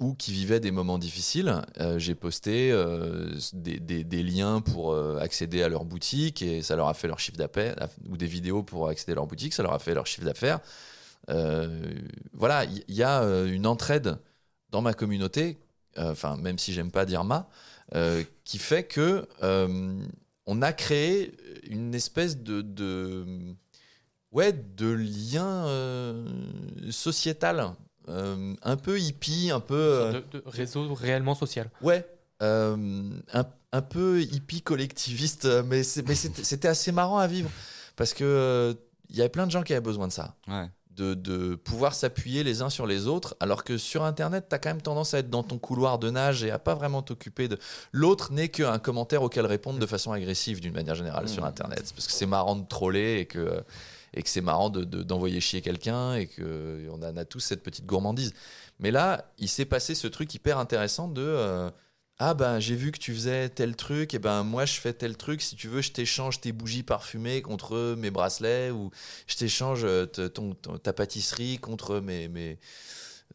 ou qui vivaient des moments difficiles. Euh, J'ai posté euh, des, liens pour accéder à leur boutique et ça leur a fait leur chiffre d'affaires, ou des vidéos pour accéder à leur boutique, ça leur a fait leur chiffre d'affaires. Voilà, il y, a une entraide dans ma communauté, enfin, même si j'aime pas dire ma, qui fait que on a créé une espèce de ouais, de lien euh, sociétal, euh, un peu hippie, un peu. euh, de, de réseau réellement social. Ouais. euh, un, un peu hippie collectiviste, mais c'était assez marrant à vivre parce que euh, il y avait plein de gens qui avaient besoin de ça. Ouais. De, de pouvoir s'appuyer les uns sur les autres, alors que sur Internet, tu as quand même tendance à être dans ton couloir de nage et à pas vraiment t'occuper de. L'autre n'est qu'un commentaire auquel répondre de façon agressive d'une manière générale sur Mmh. Internet. Parce que c'est marrant de troller et que, et que c'est marrant de- de- d'envoyer chier quelqu'un et qu'on en a tous cette petite gourmandise. Mais là, il s'est passé ce truc hyper intéressant de. euh, ah ben j'ai vu que tu faisais tel truc, et ben moi je fais tel truc, si tu veux je t'échange tes bougies parfumées contre mes bracelets, ou je t'échange euh, ta pâtisserie contre mes, mes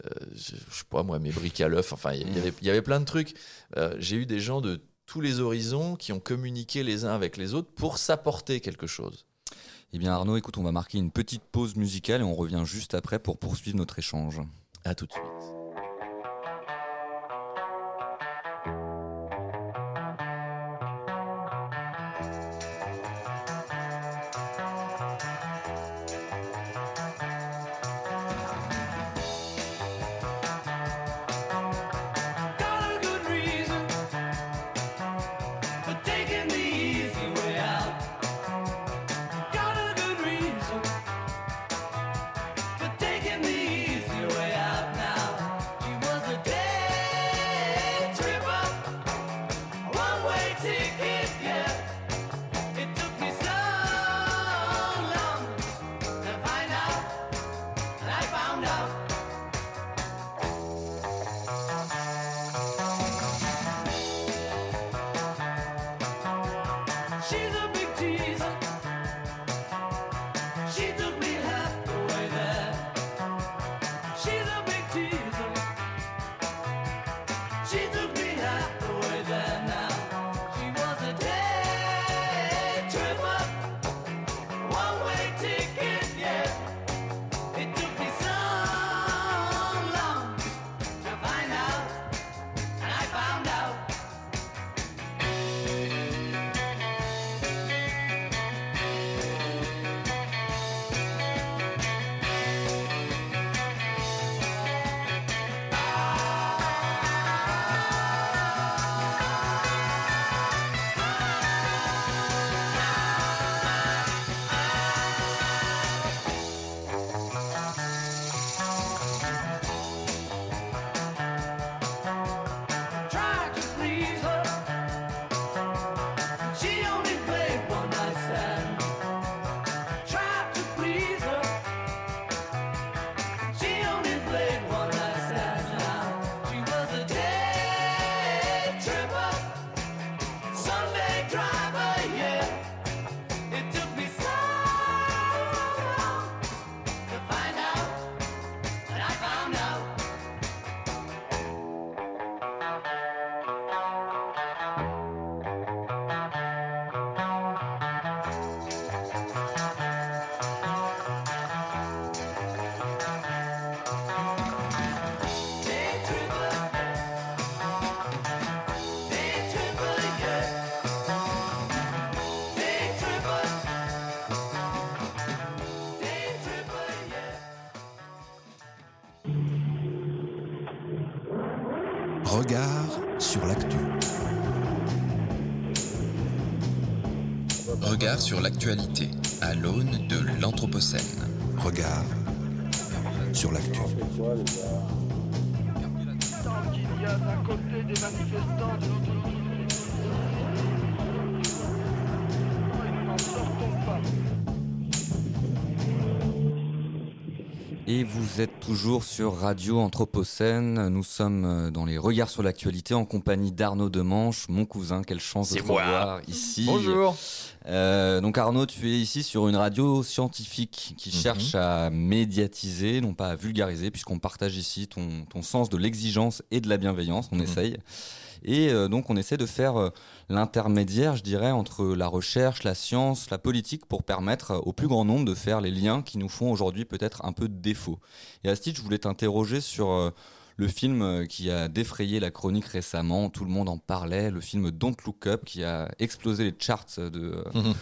euh, je sais pas moi, mes briques à l'œuf, enfin il y, avait- y avait plein de trucs. J'ai eu des gens de tous les horizons qui ont communiqué les uns avec les autres pour s'apporter quelque chose. Eh bien Arnaud, écoute, on va marquer une petite pause musicale et on revient juste après pour poursuivre notre échange. À tout de suite. Regard sur l'actu. Regard sur l'actualité à l'aune de l'Anthropocène. Regard sur l'actu. Tant qu'il y a d'un côté des manifestants de l'autre vous êtes toujours sur Radio Anthropocène. Nous sommes euh, dans les regards sur l'actualité en compagnie d'Arnaud Demanche, mon cousin. Quelle chance de te revoir ici. Bonjour. Euh, donc Arnaud, tu es ici sur une radio scientifique qui Mhm. cherche à médiatiser, non pas à vulgariser, puisqu'on partage ici ton, ton sens de l'exigence et de la bienveillance. On Mhm. essaye. Et euh, donc on essaie de faire euh, l'intermédiaire, je dirais, entre la recherche, la science, la politique, pour permettre euh, au plus grand nombre de faire les liens qui nous font aujourd'hui peut-être un peu de défaut. Et à ce titre, je voulais t'interroger sur le film qui a défrayé la chronique récemment, tout le monde en parlait, le film Don't Look Up, qui a explosé les charts de, Mhm.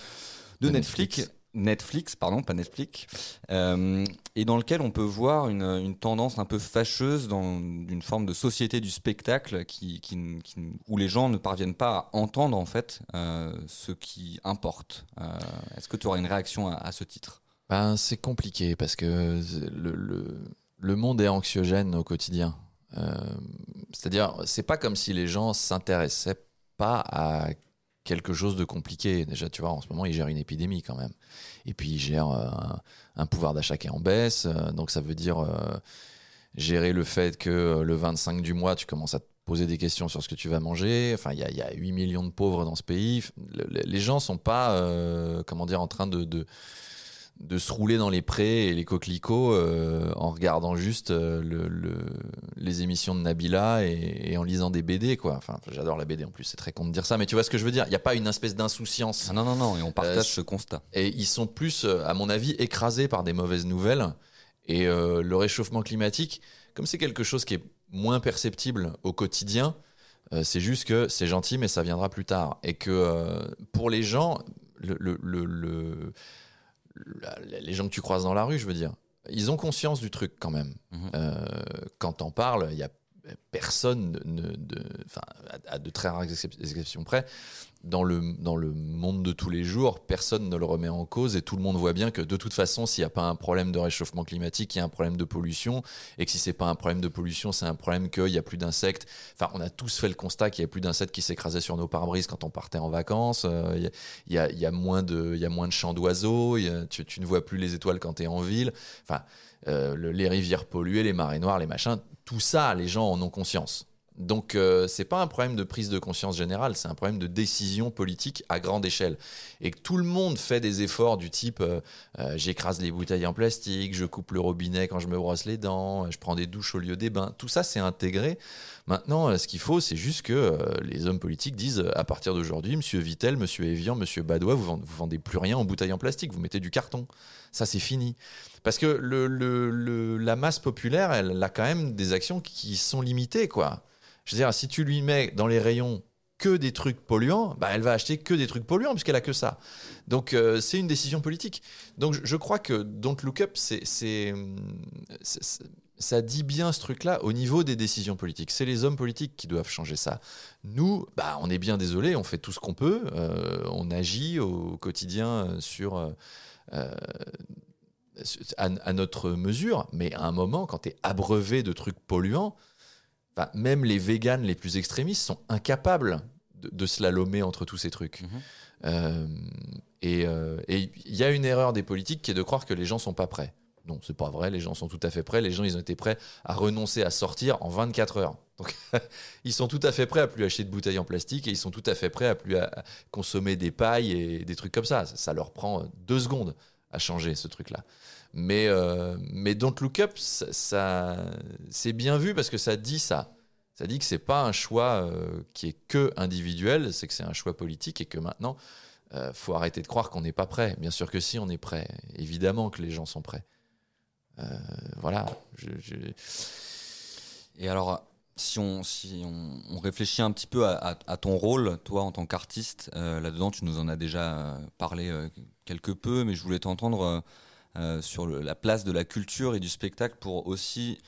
de De Netflix. Netflix. Netflix, pardon, pas Netflix, euh, et dans lequel on peut voir une, tendance un peu fâcheuse dans une forme de société du spectacle qui, où les gens ne parviennent pas à entendre en fait euh, ce qui importe. Euh, Est-ce que tu auras une réaction à, ce titre? Ben, c'est compliqué parce que le, le, le monde est anxiogène au quotidien. C'est-à-dire, c'est pas comme si les gens s'intéressaient pas à quelque chose de compliqué. Déjà, tu vois, en ce moment, ils gèrent une épidémie quand même. Et puis, ils gèrent euh, un, pouvoir d'achat qui est en baisse. Euh, Donc, ça veut dire euh, gérer le fait que le 25 du mois, tu commences à te poser des questions sur ce que tu vas manger. Enfin, il y a, il y a 8 millions de pauvres dans ce pays. Le- le- les gens sont pas, comment dire, en train de de se rouler dans les prés et les coquelicots euh, en regardant juste euh, le, le- les émissions de Nabila et, et en lisant des BD quoi. Enfin, j'adore la BD en plus, c'est très con de dire ça, mais tu vois ce que je veux dire. Il n'y a pas une espèce d'insouciance. Ah non, non, non, et on partage Euh, ce constat. Et ils sont plus, à mon avis, écrasés par des mauvaises nouvelles. Et le réchauffement climatique, comme c'est quelque chose qui est moins perceptible au quotidien, c'est juste que c'est gentil, mais ça viendra plus tard. Et que pour les gens, le, les gens que tu croises dans la rue, je veux dire, ils ont conscience du truc quand même. Mhm. Euh, quand t'en parles, il y a personne, ne, à, de très rares excep- exceptions près, dans le, dans le monde de tous les jours, personne ne le remet en cause et tout le monde voit bien que de toute façon, s'il n'y a pas un problème de réchauffement climatique, il y a un problème de pollution et que si c'est pas un problème de pollution, c'est un problème qu'il n'y a plus d'insectes. Enfin, on a tous fait le constat qu'il n'y a plus d'insectes qui s'écrasaient sur nos pare-brises quand on partait en vacances. Euh, Il y a- y, a, moins de, de chants d'oiseaux. Tu, tu ne vois plus les étoiles quand tu es en ville. Enfin, euh, le- les rivières polluées, les marées noires, les machins, tout ça, les gens en ont conscience. Donc, euh, c'est pas un problème de prise de conscience générale, c'est un problème de décision politique à grande échelle. Et que tout le monde fait des efforts du type euh, euh, j'écrase les bouteilles en plastique, je coupe le robinet quand je me brosse les dents, je prends des douches au lieu des bains. Tout ça, c'est intégré. Maintenant, ce qu'il faut, c'est juste que les hommes politiques disent à partir d'aujourd'hui, monsieur Vittel, monsieur Evian, monsieur Badois, vous vendez, vendez plus rien en bouteilles en plastique, vous mettez du carton. Ça, c'est fini. Parce que la masse populaire, elle a quand même des actions qui sont limitées, quoi. Je veux dire, si tu lui mets dans les rayons que des trucs polluants, bah, elle va acheter que des trucs polluants puisqu'elle a que ça. Donc euh, c'est une décision politique. Donc je, crois que Don't Look Up, c'est- ça dit bien ce truc-là au niveau des décisions politiques. C'est les hommes politiques qui doivent changer ça. Nous, bah, on est bien désolé, on fait tout ce qu'on peut, euh, on agit au quotidien euh, sur... euh, euh, à, à notre mesure, mais à un moment, quand tu es abreuvé de trucs polluants, même les véganes les plus extrémistes sont incapables de, de slalomer entre tous ces trucs. Mhm. Euh, et euh, il y a une erreur des politiques qui est de croire que les gens sont pas prêts. Non, c'est pas vrai. Les gens sont tout à fait prêts. Les gens, ils ont été prêts à renoncer à sortir en 24 heures. Donc, ils sont tout à fait prêts à plus acheter de bouteilles en plastique et ils sont tout à fait prêts à plus consommer des pailles et des trucs comme ça. Ça, leur prend deux secondes à changer ce truc-là. Mais, euh, mais Don't Look Up, ça, ça- c'est bien vu parce que ça dit ça. Ça dit que c'est pas un choix euh, qui est que individuel, c'est que c'est un choix politique et que maintenant, euh, faut arrêter de croire qu'on n'est pas prêt. Bien sûr que si, on est prêt. Évidemment que les gens sont prêts. Euh, voilà. Je, je- Et alors, si on, si on, on réfléchit un petit peu à, à- à ton rôle, toi en tant qu'artiste, euh, là-dedans, tu nous en as déjà euh, parlé euh, quelque peu, mais je voulais t'entendre euh, sur le- la place de la culture et du spectacle pour aussi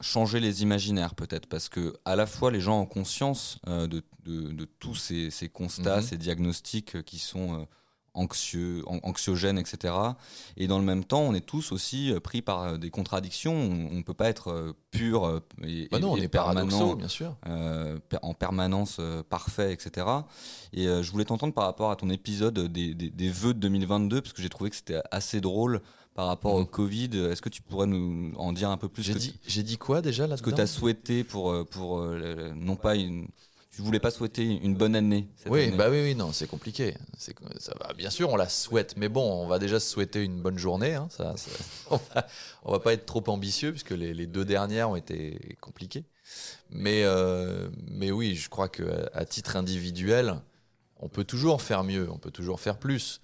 changer les imaginaires, peut-être, parce que à la fois les gens ont conscience de, de- de tous ces, ces constats, Mhm. ces diagnostics qui sont anxieux, an- anxiogènes, etc. Et dans le même temps, on est tous aussi euh, pris par euh, des contradictions. On ne peut pas être euh, pur et, Bah non, et- on est permanent, bien sûr. euh, en permanence parfait, etc. Et euh, je voulais t'entendre par rapport à ton épisode des, des, des vœux de 2022, parce que j'ai trouvé que c'était assez drôle par rapport au Mhm. Covid. Est-ce que tu pourrais nous en dire un peu plus J'ai dit, quoi déjà là ce que tu as souhaité pour, pour euh, non pas une. Tu voulais pas souhaiter une bonne année cette Oui, année. bah oui, oui, non, c'est compliqué. C'est ça va. Bien sûr, on la souhaite, mais bon, on va déjà se souhaiter une bonne journée. hein, ça, ça- on, va, on va pas être trop ambitieux puisque les, les deux dernières ont été compliquées. Mais, euh, mais oui, je crois que à titre individuel, on peut toujours faire mieux, on peut toujours faire plus.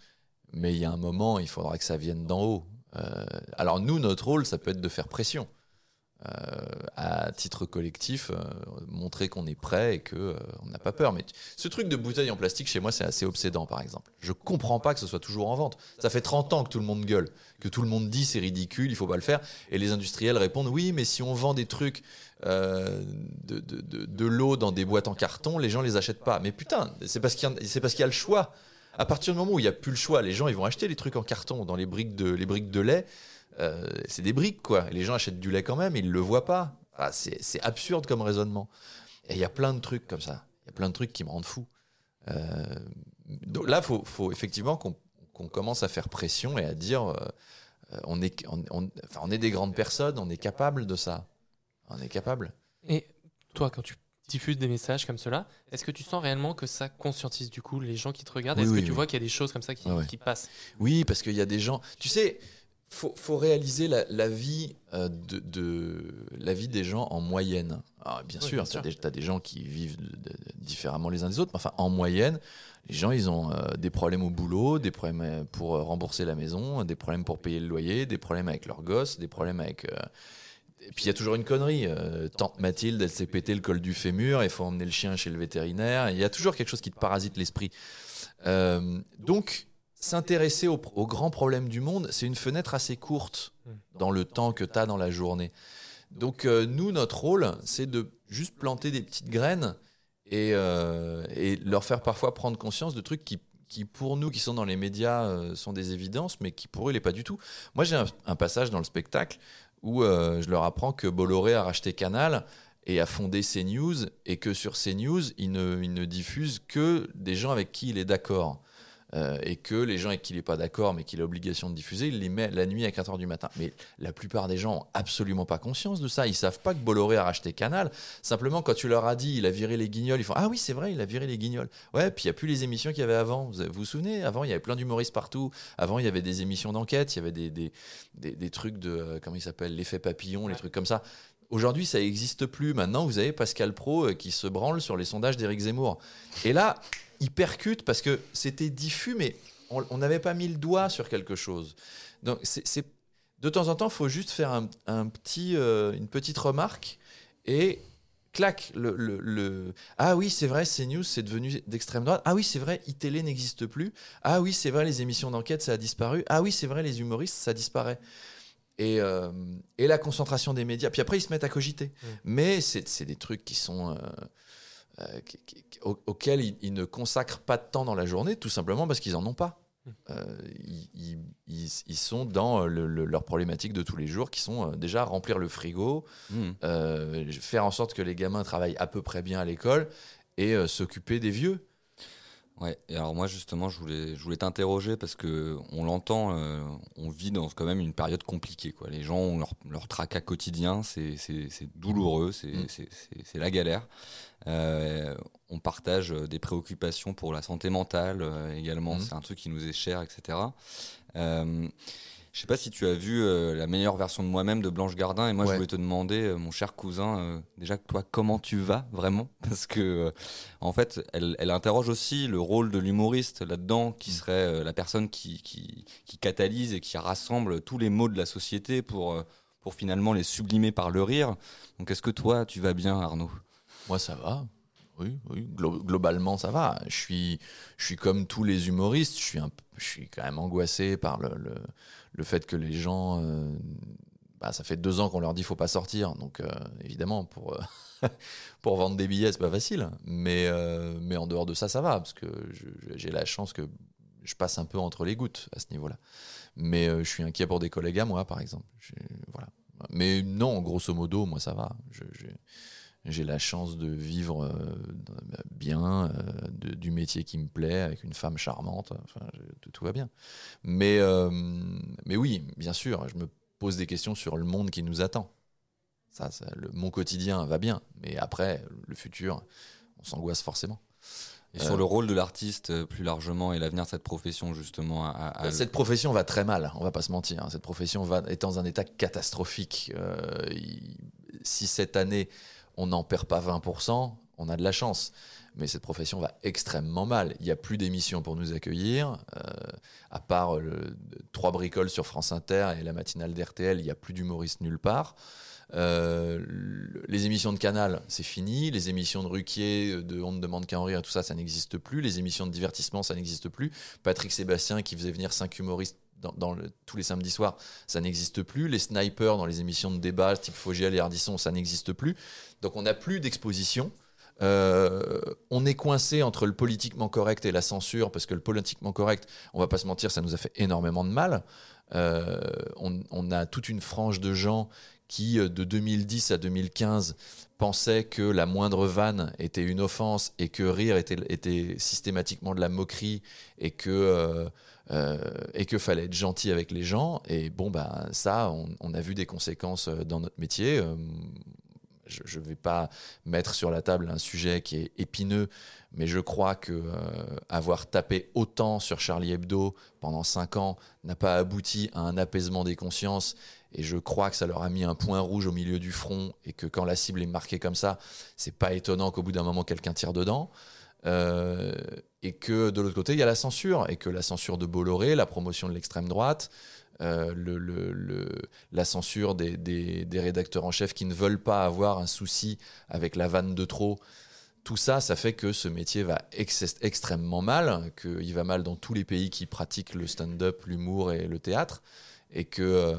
Mais il y a un moment, il faudra que ça vienne d'en haut. Euh, alors nous, notre rôle, ça peut être de faire pression. Euh, à titre collectif, euh, montrer qu'on est prêt et que euh, on n'a pas peur. Mais ce truc de bouteille en plastique, chez moi, c'est assez obsédant, par exemple. Je comprends pas que ce soit toujours en vente. Ça fait 30 ans que tout le monde gueule, que tout le monde dit c'est ridicule, il faut pas le faire. Et les industriels répondent oui, mais si on vend des trucs euh, de, de, de- l'eau dans des boîtes en carton, les gens les achètent pas. Mais putain, c'est parce qu'il y, y a le choix. À partir du moment où il n'y a plus le choix, les gens ils vont acheter les trucs en carton dans les briques de, les briques de lait. Euh, c'est des briques quoi. Les gens achètent du lait quand même, ils le voient pas. Ah, c'est absurde comme raisonnement. Et il y a plein de trucs comme ça. Il y a plein de trucs qui me rendent fou. Euh, donc là, faut, faut effectivement qu'on qu'on commence à faire pression et à dire, euh, on est, on, on- enfin, on est des grandes personnes, on est capable de ça. On est capable. Et toi, quand tu diffuses des messages comme cela, est-ce que tu sens réellement que ça conscientise du coup les gens qui te regardent? Oui, Est-ce oui, que tu oui. vois qu'il y a des choses comme ça qui, qui passent? Oui, parce qu'il y a des gens. Tu sais, faut, faut réaliser la, la vie euh, de, de- la vie des gens en moyenne. Alors, bien Oui, sûr, tu as, des gens qui vivent de- de- différemment les uns des autres, mais enfin, en moyenne, les gens, ils ont euh, des problèmes au boulot, des problèmes euh, pour rembourser la maison, des problèmes pour payer le loyer, des problèmes avec leurs gosses, des problèmes avec. euh, Et puis il y a toujours une connerie. Tante Mathilde, elle s'est pété le col du fémur, il faut emmener le chien chez le vétérinaire. Il y a toujours quelque chose qui te parasite l'esprit. Donc, s'intéresser aux, aux grands problèmes du monde, c'est une fenêtre assez courte dans le temps que tu as dans la journée. Donc, euh, nous, notre rôle, c'est de juste planter des petites graines et, euh, et leur faire parfois prendre conscience de trucs qui, qui, pour nous, qui sont dans les médias, euh, sont des évidences, mais qui pour eux, il n'est pas du tout. Moi, j'ai un, un passage dans le spectacle où je leur apprends que Bolloré a racheté Canal et a fondé CNews, et que sur CNews, il ne, il ne diffuse que des gens avec qui il est d'accord. Euh, et que les gens avec qui il n'est pas d'accord, mais qu'il a obligation de diffuser, il les met la nuit à 4h du matin. Mais la plupart des gens ont absolument pas conscience de ça. Ils savent pas que Bolloré a racheté Canal. Simplement, quand tu leur as dit, il a viré les guignols, ils font Ah oui, c'est vrai, il a viré les guignols. Ouais, puis il n'y a plus les émissions qu'il y avait avant. Vous vous, souvenez Avant, il y avait plein d'humoristes partout. Avant, il y avait des émissions d'enquête, il y avait des, des, des, des trucs de. euh, comment il s'appelle L'effet papillon, les trucs comme ça. Aujourd'hui, ça n'existe plus. Maintenant, vous avez Pascal Pro euh, qui se branle sur les sondages d'Éric Zemmour. Et là, il percute parce que c'était diffus, mais on n'avait pas mis le doigt sur quelque chose. Donc, c'est de temps en temps, il faut juste faire un, un petit, euh, une petite remarque et clac, le, le- le- ah oui, c'est vrai, CNews, c'est devenu d'extrême droite. Ah oui, c'est vrai, iTélé n'existe plus. Ah oui, c'est vrai, les émissions d'enquête, ça a disparu. Ah oui, c'est vrai, les humoristes, ça disparaît. Et, euh, et la concentration des médias. Puis après, ils se mettent à cogiter. Mais c'est c'est des trucs qui sont. euh, euh, qui- qui- qui- au- auxquels ils, ils ne consacrent pas de temps dans la journée, tout simplement parce qu'ils n'en ont pas. Euh, ils, ils- ils- ils sont dans le- le- leurs problématiques de tous les jours, qui sont euh, déjà remplir le frigo, Mmh. euh, faire en sorte que les gamins travaillent à peu près bien à l'école et s'occuper des vieux. Ouais, et alors moi justement, je voulais, je voulais t'interroger parce que on l'entend, euh, on vit dans quand même une période compliquée. Quoi. Les gens ont leur, leur tracas quotidien, c'est douloureux, c'est Mm. c'est la galère. Euh, on partage euh, des préoccupations pour la santé mentale euh, également, Mm. c'est un truc qui nous est cher, etc. Euh, je sais pas si tu as vu la meilleure version de moi-même de Blanche Gardin et moi je voulais te demander, mon cher cousin, déjà toi comment tu vas vraiment? Parce que en fait, elle, elle interroge aussi le rôle de l'humoriste là-dedans, qui serait euh, la personne qui, qui, qui catalyse et qui rassemble tous les maux de la société pour, pour finalement les sublimer par le rire. Donc est-ce que toi, tu vas bien, Arnaud? Moi, ça va. Oui, oui, glo- globalement, ça va. Je suis, je suis comme tous les humoristes. Je suis, je suis quand même angoissé par le, le, le fait que les gens. euh, bah, ça fait deux ans qu'on leur dit faut pas sortir. Donc, euh, évidemment, pour, euh, pour vendre des billets, c'est pas facile. Mais, mais en dehors de ça, ça va. Parce que j'ai la chance que je passe un peu entre les gouttes à ce niveau-là. Mais je suis inquiet pour des collègues à moi, par exemple. Voilà. Mais non, grosso modo, moi, ça va. J'ai la chance de vivre euh, bien, euh, de- du métier qui me plaît, avec une femme charmante. Enfin, tout, tout va bien. Mais, euh, mais oui, bien sûr, je me pose des questions sur le monde qui nous attend. Ça, ça, le- mon quotidien va bien, mais après, le futur, on s'angoisse forcément. Et Euh, sur le rôle de l'artiste plus largement et l'avenir de cette profession justement à, à- Cette profession va très mal, on va pas se mentir. hein. Cette profession va, est dans un état catastrophique. Euh, il- si cette année, on n'en perd pas 20%, on a de la chance. Mais cette profession va extrêmement mal. Il n'y a plus d'émissions pour nous accueillir. euh, à part le, trois bricoles sur France Inter et la matinale d'RTL, il n'y a plus d'humoristes nulle part. Euh, le- les émissions de Canal, c'est fini. Les émissions de Ruquier, de On ne demande qu'à en rire, tout ça, ça n'existe plus. Les émissions de divertissement, ça n'existe plus. Patrick Sébastien, qui faisait venir cinq humoristes tous les samedis soirs, ça n'existe plus. Les snipers dans les émissions de débat, type Fogiel et Ardisson, ça n'existe plus. Donc on n'a plus d'exposition. Euh, on est coincé entre le politiquement correct et la censure, parce que le politiquement correct, on va pas se mentir, ça nous a fait énormément de mal. Euh, on, a toute une frange de gens qui, euh, de 2010 à 2015, pensaient que la moindre vanne était une offense et que rire était, systématiquement de la moquerie et que euh, et que fallait être gentil avec les gens. Et bon, bah ça, on, a vu des conséquences euh, dans notre métier. Euh, je ne vais pas mettre sur la table un sujet qui est épineux, mais je crois que avoir tapé autant sur Charlie Hebdo pendant cinq ans n'a pas abouti à un apaisement des consciences. Et je crois que ça leur a mis un point rouge au milieu du front et que quand la cible est marquée comme ça, c'est pas étonnant qu'au bout d'un moment quelqu'un tire dedans. Euh, et que de l'autre côté, il y a la censure, et que la censure de Bolloré, la promotion de l'extrême droite, euh, la censure des, rédacteurs en chef qui ne veulent pas avoir un souci avec la vanne de trop. Tout ça, ça fait que ce métier va ex- extrêmement mal, qu'il va mal dans tous les pays qui pratiquent le stand-up, l'humour et le théâtre. Et que, euh,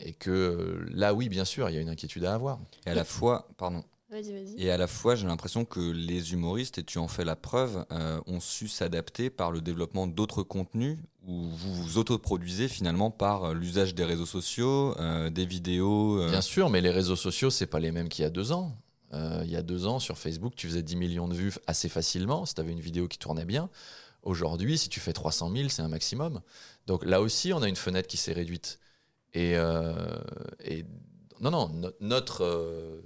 et que là, oui, bien sûr, il y a une inquiétude à avoir. Et à la fois, pardon. Vas-y, vas-y. Et à la fois, j'ai l'impression que les humoristes, et tu en fais la preuve, euh, ont su s'adapter par le développement d'autres contenus où vous vous autoproduisez finalement par euh, l'usage des réseaux sociaux, euh, des vidéos. euh, Bien sûr, mais les réseaux sociaux, c'est pas les mêmes qu'il y a deux ans. Euh, il y a deux ans, sur Facebook, tu faisais 10 millions de vues assez facilement si tu avais une vidéo qui tournait bien. Aujourd'hui, si tu fais 300 000, c'est un maximum. Donc là aussi, on a une fenêtre qui s'est réduite. Et, euh, et non, non, no- notre, euh,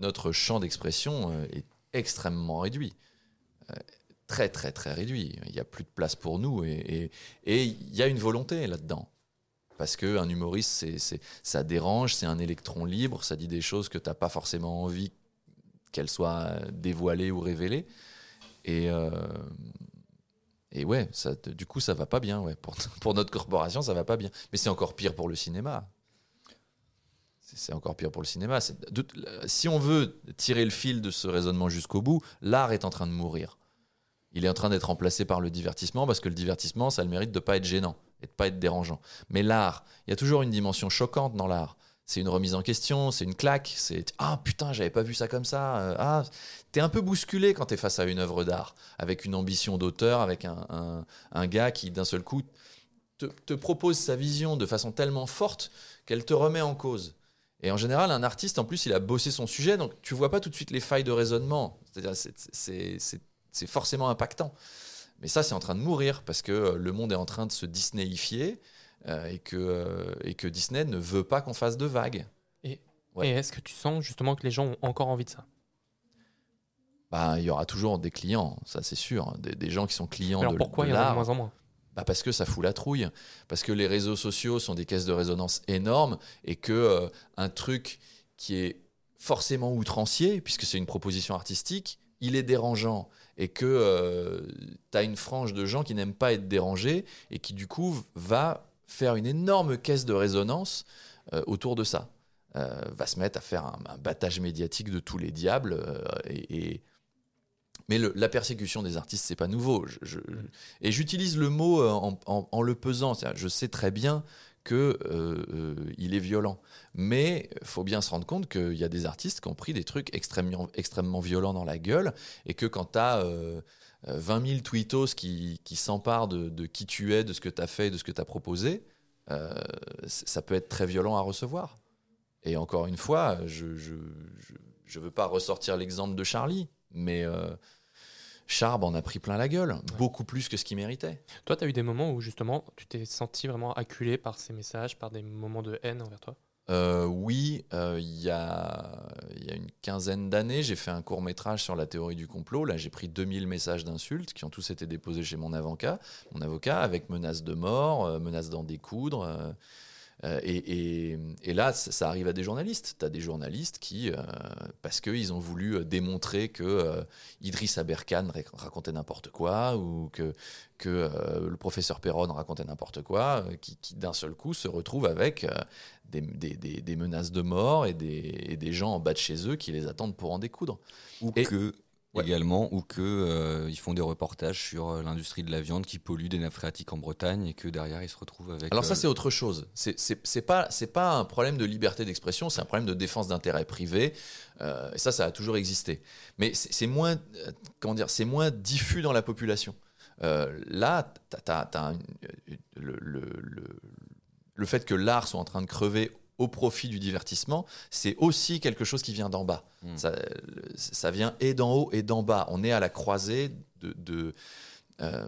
notre champ d'expression euh, est extrêmement réduit. Euh, très, très, très réduit. Il n'y a plus de place pour nous. Et il y a une volonté là-dedans. Parce qu'un humoriste, ça dérange, c'est un électron libre, ça dit des choses que tu n'as pas forcément envie qu'elles soient dévoilées ou révélées. Et, euh, ouais, du coup, ça va pas bien. Pour, pour notre corporation, ça va pas bien. Mais c'est encore pire pour le cinéma. C'est encore pire pour le cinéma. De- si on veut tirer le fil de ce raisonnement jusqu'au bout, l'art est en train de mourir. Il est en train d'être remplacé par le divertissement parce que le divertissement, ça a le mérite de pas être gênant et de pas être dérangeant. Mais l'art, il y a toujours une dimension choquante dans l'art. C'est une remise en question, c'est une claque, c'est ah putain, j'avais pas vu ça comme ça. euh, ah, t'es un peu bousculé quand t'es face à une œuvre d'art, avec une ambition d'auteur, avec un, un- gars qui d'un seul coup te propose sa vision de façon tellement forte qu'elle te remet en cause. Et en général, un artiste, en plus, il a bossé son sujet, donc tu vois pas tout de suite les failles de raisonnement. C'est-à-dire, c'est- forcément impactant. Mais ça, c'est en train de mourir parce que euh, le monde est en train de se Disneyifier euh, et, que, euh, et que Disney ne veut pas qu'on fasse de vagues. Et, Ouais. et est-ce que tu sens justement que les gens ont encore envie de ça? Bah, il y aura toujours des clients, ça c'est sûr, des, des gens qui sont clients Alors de, pourquoi il y en a de moins en moins? Bah parce que ça fout la trouille, parce que les réseaux sociaux sont des caisses de résonance énormes et que euh, un truc qui est forcément outrancier, puisque c'est une proposition artistique, il est dérangeant et que tu as une frange de gens qui n'aiment pas être dérangés et qui du coup va faire une énorme caisse de résonance euh, autour de ça. Euh, va se mettre à faire un, battage médiatique de tous les diables euh, et- mais le- la persécution des artistes, c'est pas nouveau. Je- je- et j'utilise le mot euh, en, en- en le pesant. Je sais très bien que euh, euh, il est violent, mais il faut bien se rendre compte qu'il y a des artistes qui ont pris des trucs extrêmement, extrêmement violents dans la gueule, et que quand tu as 20 000 tweetos qui, qui s'emparent de, de qui tu es, de ce que tu as fait, de ce que tu as proposé, euh, ça peut être très violent à recevoir. Et encore une fois, je ne je, je- je veux pas ressortir l'exemple de Charlie, mais Charb en a pris plein la gueule, beaucoup plus que ce qu'il méritait. Toi, tu as eu des moments où justement tu t'es senti vraiment acculé par ces messages, par des moments de haine envers toi? Euh, oui, euh, il y, a, y a une quinzaine d'années, j'ai fait un court métrage sur la théorie du complot. Là, j'ai pris 2000 messages d'insultes qui ont tous été déposés chez mon avocat, mon avocat avec menaces de mort, euh, menaces d'en découdre. Euh, et, et- et là, ça, ça arrive à des journalistes. Tu as des journalistes qui, euh, parce qu'ils ont voulu euh, démontrer que euh, Idriss Aberkan ra- racontait n'importe quoi ou que, que euh, le professeur Perron racontait n'importe quoi, qui, qui, d'un seul coup se retrouvent avec des, des- des- des menaces de mort et des, et des gens en bas de chez eux qui les attendent pour en découdre. Ou Et- que Ouais. également, ou que euh, ils font des reportages sur euh, l'industrie de la viande qui pollue des nappes phréatiques en Bretagne et que derrière ils se retrouvent avec. Alors ça, euh, c'est autre chose. C'est- C'est pas, c'est pas un problème de liberté d'expression, c'est un problème de défense d'intérêt privé. Euh, et ça, ça a toujours existé. Mais c'est moins, comment dire, c'est moins diffus dans la population. Là, t'as- le, le- le- le fait que l'art soit en train de crever au profit du divertissement, c'est aussi quelque chose qui vient d'en bas. Mm. Ça, le- ça vient et d'en haut et d'en bas. On est à la croisée de... de- euh,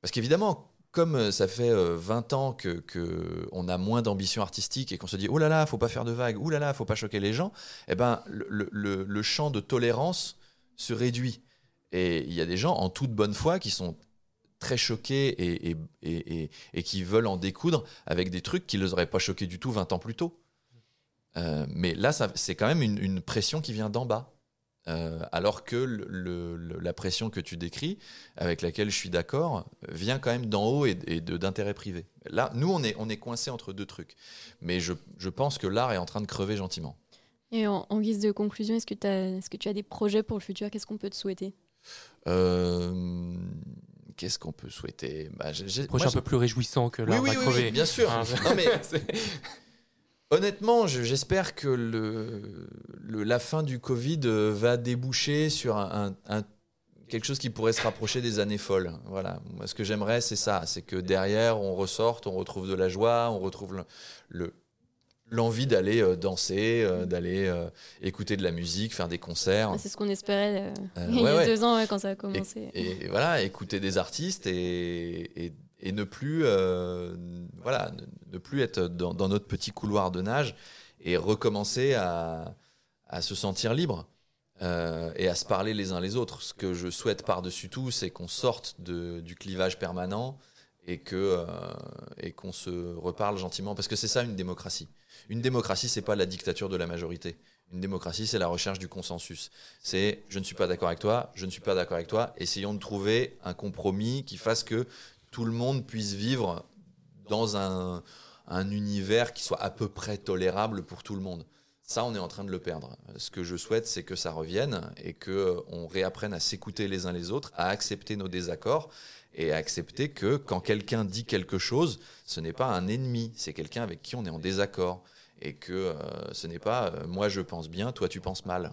parce qu'évidemment, comme euh, ça fait euh, 20 ans que, que on a moins d'ambition artistique et qu'on se dit oh là là, faut pas faire de vagues, oh là là, faut pas choquer les gens, eh ben le, le- champ de tolérance se réduit. Et il y a des gens en toute bonne foi qui sont très choqués et, et- et- et- et qui veulent en découdre avec des trucs qui ne les auraient pas choqués du tout 20 ans plus tôt. Euh, mais là, c'est quand même une, une pression qui vient d'en bas. Euh, alors que le- le- le- la pression que tu décris, avec laquelle je suis d'accord, vient quand même d'en haut et, et d'intérêt privé. Là, nous, on est, on est coincé entre deux trucs. Mais je, je pense que l'art est en train de crever gentiment. Et en, en guise de conclusion, est-ce que, tu as des projets pour le futur? Qu'est-ce qu'on peut te souhaiter? Euh, Qu'est-ce qu'on peut souhaiter? Bah, moi, un peu plus réjouissant que l'art oui, va oui, crever. oui, bien sûr. Hein, Non, mais c'est- honnêtement, je- j'espère que le, le- la fin du Covid euh, va déboucher sur un, un- un- quelque chose qui pourrait se rapprocher des années folles. Voilà. Moi, ce que j'aimerais, c'est ça. C'est que derrière, on ressorte, on retrouve de la joie, on retrouve le- le- l'envie d'aller euh, danser, euh, d'aller écouter de la musique, faire des concerts. C'est ce qu'on espérait euh, Euh, il y a ouais. deux ans ouais, quand ça a commencé. Et, et voilà, écouter des artistes et, et, et ne plus, euh, voilà, ne, plus être dans, dans notre petit couloir de nage et recommencer à, à se sentir libre euh, et à se parler les uns les autres. Ce que je souhaite par-dessus tout, c'est qu'on sorte de, du clivage permanent et que euh, et qu'on se reparle gentiment parce que c'est ça une démocratie. Une démocratie, c'est pas la dictature de la majorité. Une démocratie, c'est la recherche du consensus. C'est je ne suis pas d'accord avec toi, je ne suis pas d'accord avec toi. Essayons de trouver un compromis qui fasse que tout le monde puisse vivre dans un, un univers qui soit à peu près tolérable pour tout le monde. Ça, on est en train de le perdre. Ce que je souhaite, c'est que ça revienne et que on réapprenne à s'écouter les uns les autres, à accepter nos désaccords et à accepter que quand quelqu'un dit quelque chose, ce n'est pas un ennemi, c'est quelqu'un avec qui on est en désaccord et que euh, ce n'est pas euh, moi je pense bien, toi tu penses mal.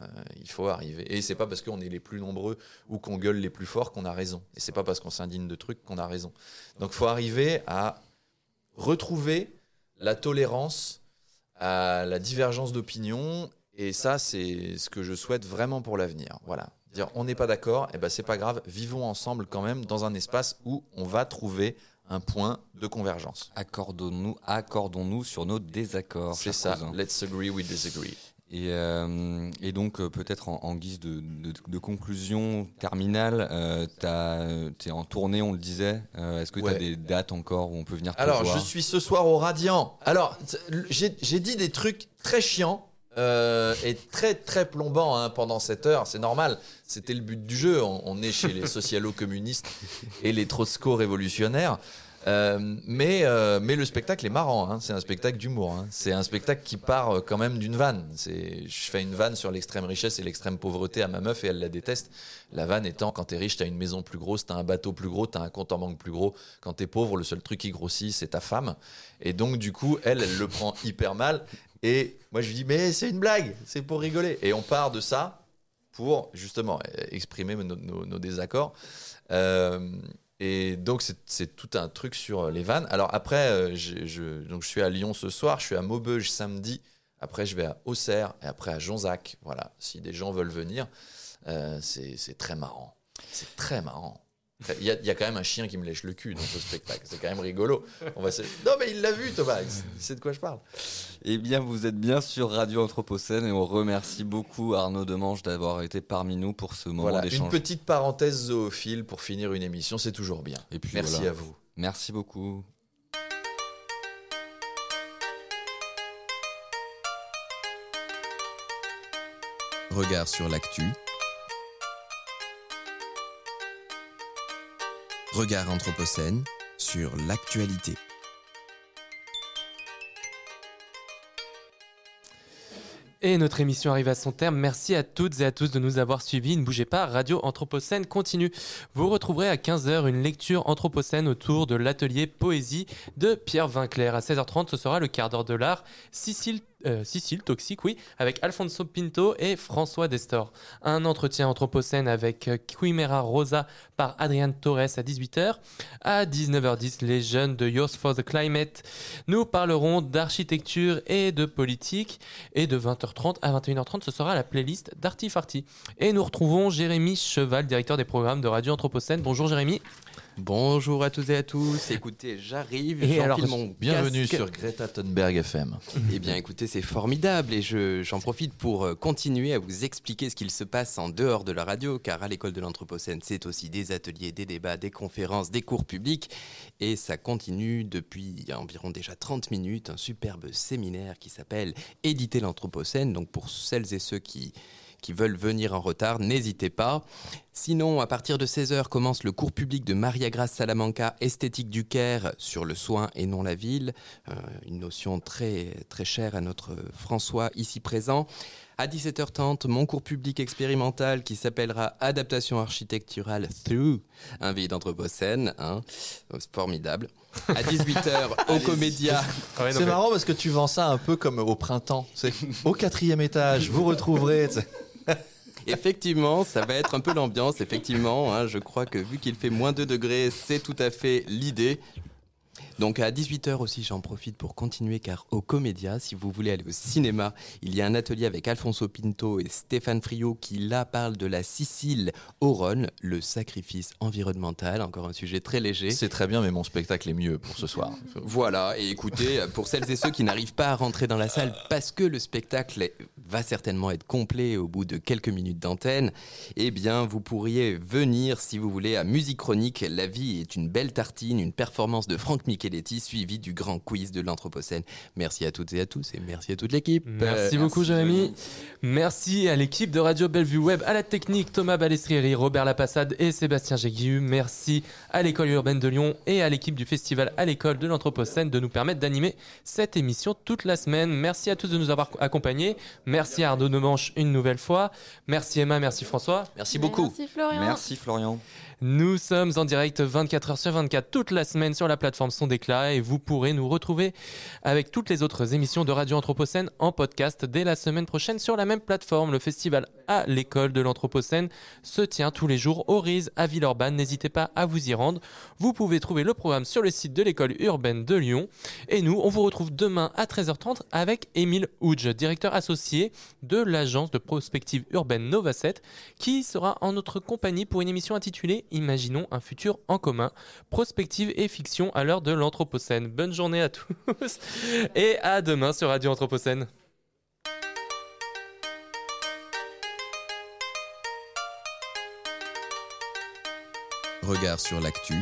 Euh, il faut arriver. Et c'est pas parce qu'on est les plus nombreux ou qu'on gueule les plus forts qu'on a raison. Et c'est pas parce qu'on s'indigne de trucs qu'on a raison. Donc faut arriver à retrouver la tolérance à la divergence d'opinion. Et ça, c'est ce que je souhaite vraiment pour l'avenir. Voilà. Dire on n'est pas d'accord, et ben c'est pas grave, vivons ensemble quand même dans un espace où on va trouver un point de convergence. Accordons-nous, accordons-nous sur nos désaccords. C'est ça. cousin. Let's agree, we disagree. Et, euh, et donc, euh, peut-être en, en guise de, de- de conclusion terminale, euh, tu es en tournée, on le disait. Euh, Est-ce que tu as Ouais. des dates encore où on peut venir te Alors, voir je suis ce soir au Radiant. Alors, j'ai dit des trucs très chiants euh, et très très plombants hein, pendant cette heure. C'est normal. C'était le but du jeu. On, on est chez les socialo-communistes et les trotsko-révolutionnaires. Euh, mais, euh, mais le spectacle est marrant, hein. c'est un spectacle d'humour. hein. C'est un spectacle qui part euh, quand même d'une vanne. Je fais une vanne sur l'extrême richesse et l'extrême pauvreté à ma meuf et elle la déteste. La vanne étant, quand t'es riche, t'as une maison plus grosse, t'as un bateau plus gros, t'as un compte en banque plus gros. Quand t'es pauvre, le seul truc qui grossit, c'est ta femme. Et donc, du coup, elle, elle le prend hyper mal. Et moi, je lui dis, mais c'est une blague, c'est pour rigoler. Et on part de ça pour, justement, exprimer nos, désaccords. Et donc, c'est- tout un truc sur les vannes. Alors, après, euh, je, donc, je suis à Lyon ce soir, je suis à Maubeuge samedi. Après, je vais à Auxerre et après à Jonzac. Voilà, si des gens veulent venir, euh, c'est très marrant. C'est très marrant. Il y, a, quand même un chien qui me lèche le cul dans ce spectacle. C'est quand même rigolo. Non, mais il l'a vu, Thomas. Il sait de quoi je parle. Eh bien, vous êtes bien sur Radio Anthropocène et on remercie beaucoup Arnaud Demange d'avoir été parmi nous pour ce moment voilà, d'échange. Une petite parenthèse zoophile pour finir une émission, c'est toujours bien. Et puis, Merci à vous. Merci beaucoup. Regard sur l'actu Regard Anthropocène sur l'actualité. Et notre émission arrive à son terme. Merci à toutes et à tous de nous avoir suivis. Ne bougez pas, Radio Anthropocène continue. Vous retrouverez à 15h une lecture Anthropocène autour de l'atelier Poésie de Pierre Vinclair. À 16h30, ce sera le quart d'heure de l'art. Sicile euh, Sicile, Toxique, oui, avec Alfonso Pinto et François Destor. Un entretien anthropocène avec euh, Quimera Rosa par Adrian Torres à 18h. À 19h10, les jeunes de Youth for the Climate nous parleront d'architecture et de politique. Et de 20h30 à 21h30, ce sera la playlist d'Artifarty. Et nous retrouvons Jérémy Cheval, directeur des programmes de Radio Anthropocène. Bonjour Jérémy. Bonjour à tous et à tous. Écoutez, j'arrive. Et alors, mon Bienvenue casque. sur Greta Thunberg FM. Eh bien, écoutez, c'est formidable et je- j'en profite pour euh, continuer à vous expliquer ce qu'il se passe en dehors de la radio, car à l'école de l'Anthropocène, c'est aussi des ateliers, des débats, des conférences, des cours publics, et ça continue depuis environ déjà 30 minutes, un superbe séminaire qui s'appelle Éditer l'Anthropocène. Donc, pour celles et ceux qui qui veulent venir en retard, n'hésitez pas. Sinon, à partir de 16h commence le cours public de Maria Grace Salamanca, Esthétique du Caire, sur le soin et non la ville. Euh, une notion très, très chère à notre François ici présent. À 17h30, mon cours public expérimental qui s'appellera Adaptation architecturale through un vide d'Anthropocène. Hein. C'est formidable. À 18h, au Comédia. Non, C'est marrant parce que tu vends ça un peu comme au printemps. C'est au quatrième étage, vous retrouverez. Effectivement, ça va être un peu l'ambiance. Effectivement, hein, je crois que vu qu'il fait moins 2 degrés, c'est tout à fait l'idée. Donc à 18h aussi, j'en profite pour continuer car au Comédia, si vous voulez aller au cinéma, il y a un atelier avec Alfonso Pinto et Stéphane Friot qui là parle de la Sicile au Rhône, le sacrifice environnemental, encore un sujet très léger. C'est très bien, mais mon spectacle est mieux pour ce soir. Voilà, et écoutez, pour celles et ceux qui n'arrivent pas à rentrer dans la salle parce que le spectacle va certainement être complet au bout de quelques minutes d'antenne, eh bien, vous pourriez venir, si vous voulez, à Musique Chronique. La vie est une belle tartine, une performance de Franck Micheletti, suivie du grand quiz de l'Anthropocène. Merci à toutes et à tous, et merci à toute l'équipe. Merci Euh, beaucoup, Jérémy. Merci à l'équipe de Radio Bellevue Web, à la technique Thomas Balestrieri, Robert Lapassade et Sébastien Jéguihu. Merci à l'école urbaine de Lyon et à l'équipe du festival à l'école de l'Anthropocène de nous permettre d'animer cette émission toute la semaine. Merci à tous de nous avoir accompagnés. Merci à Arnaud Demanche une nouvelle fois. Merci Emma, merci François. Merci beaucoup. Merci Florian. Merci Florian. Nous sommes en direct 24 heures sur 24 toute la semaine sur la plateforme Son Déclat et vous pourrez nous retrouver avec toutes les autres émissions de Radio Anthropocène en podcast dès la semaine prochaine sur la même plateforme. Le festival à l'école de l'Anthropocène se tient tous les jours au RIS à Villeurbanne. N'hésitez pas à vous y rendre. Vous pouvez trouver le programme sur le site de l'école urbaine de Lyon. Et nous, on vous retrouve demain à 13h30 avec Émile Houge, directeur associé de l'agence de prospective urbaine Nova 7, qui sera en notre compagnie pour une émission intitulée Imaginons un futur en commun, prospective et fiction à l'heure de l'Anthropocène. Bonne journée à tous et à demain sur Radio Anthropocène. Regard sur l'actu.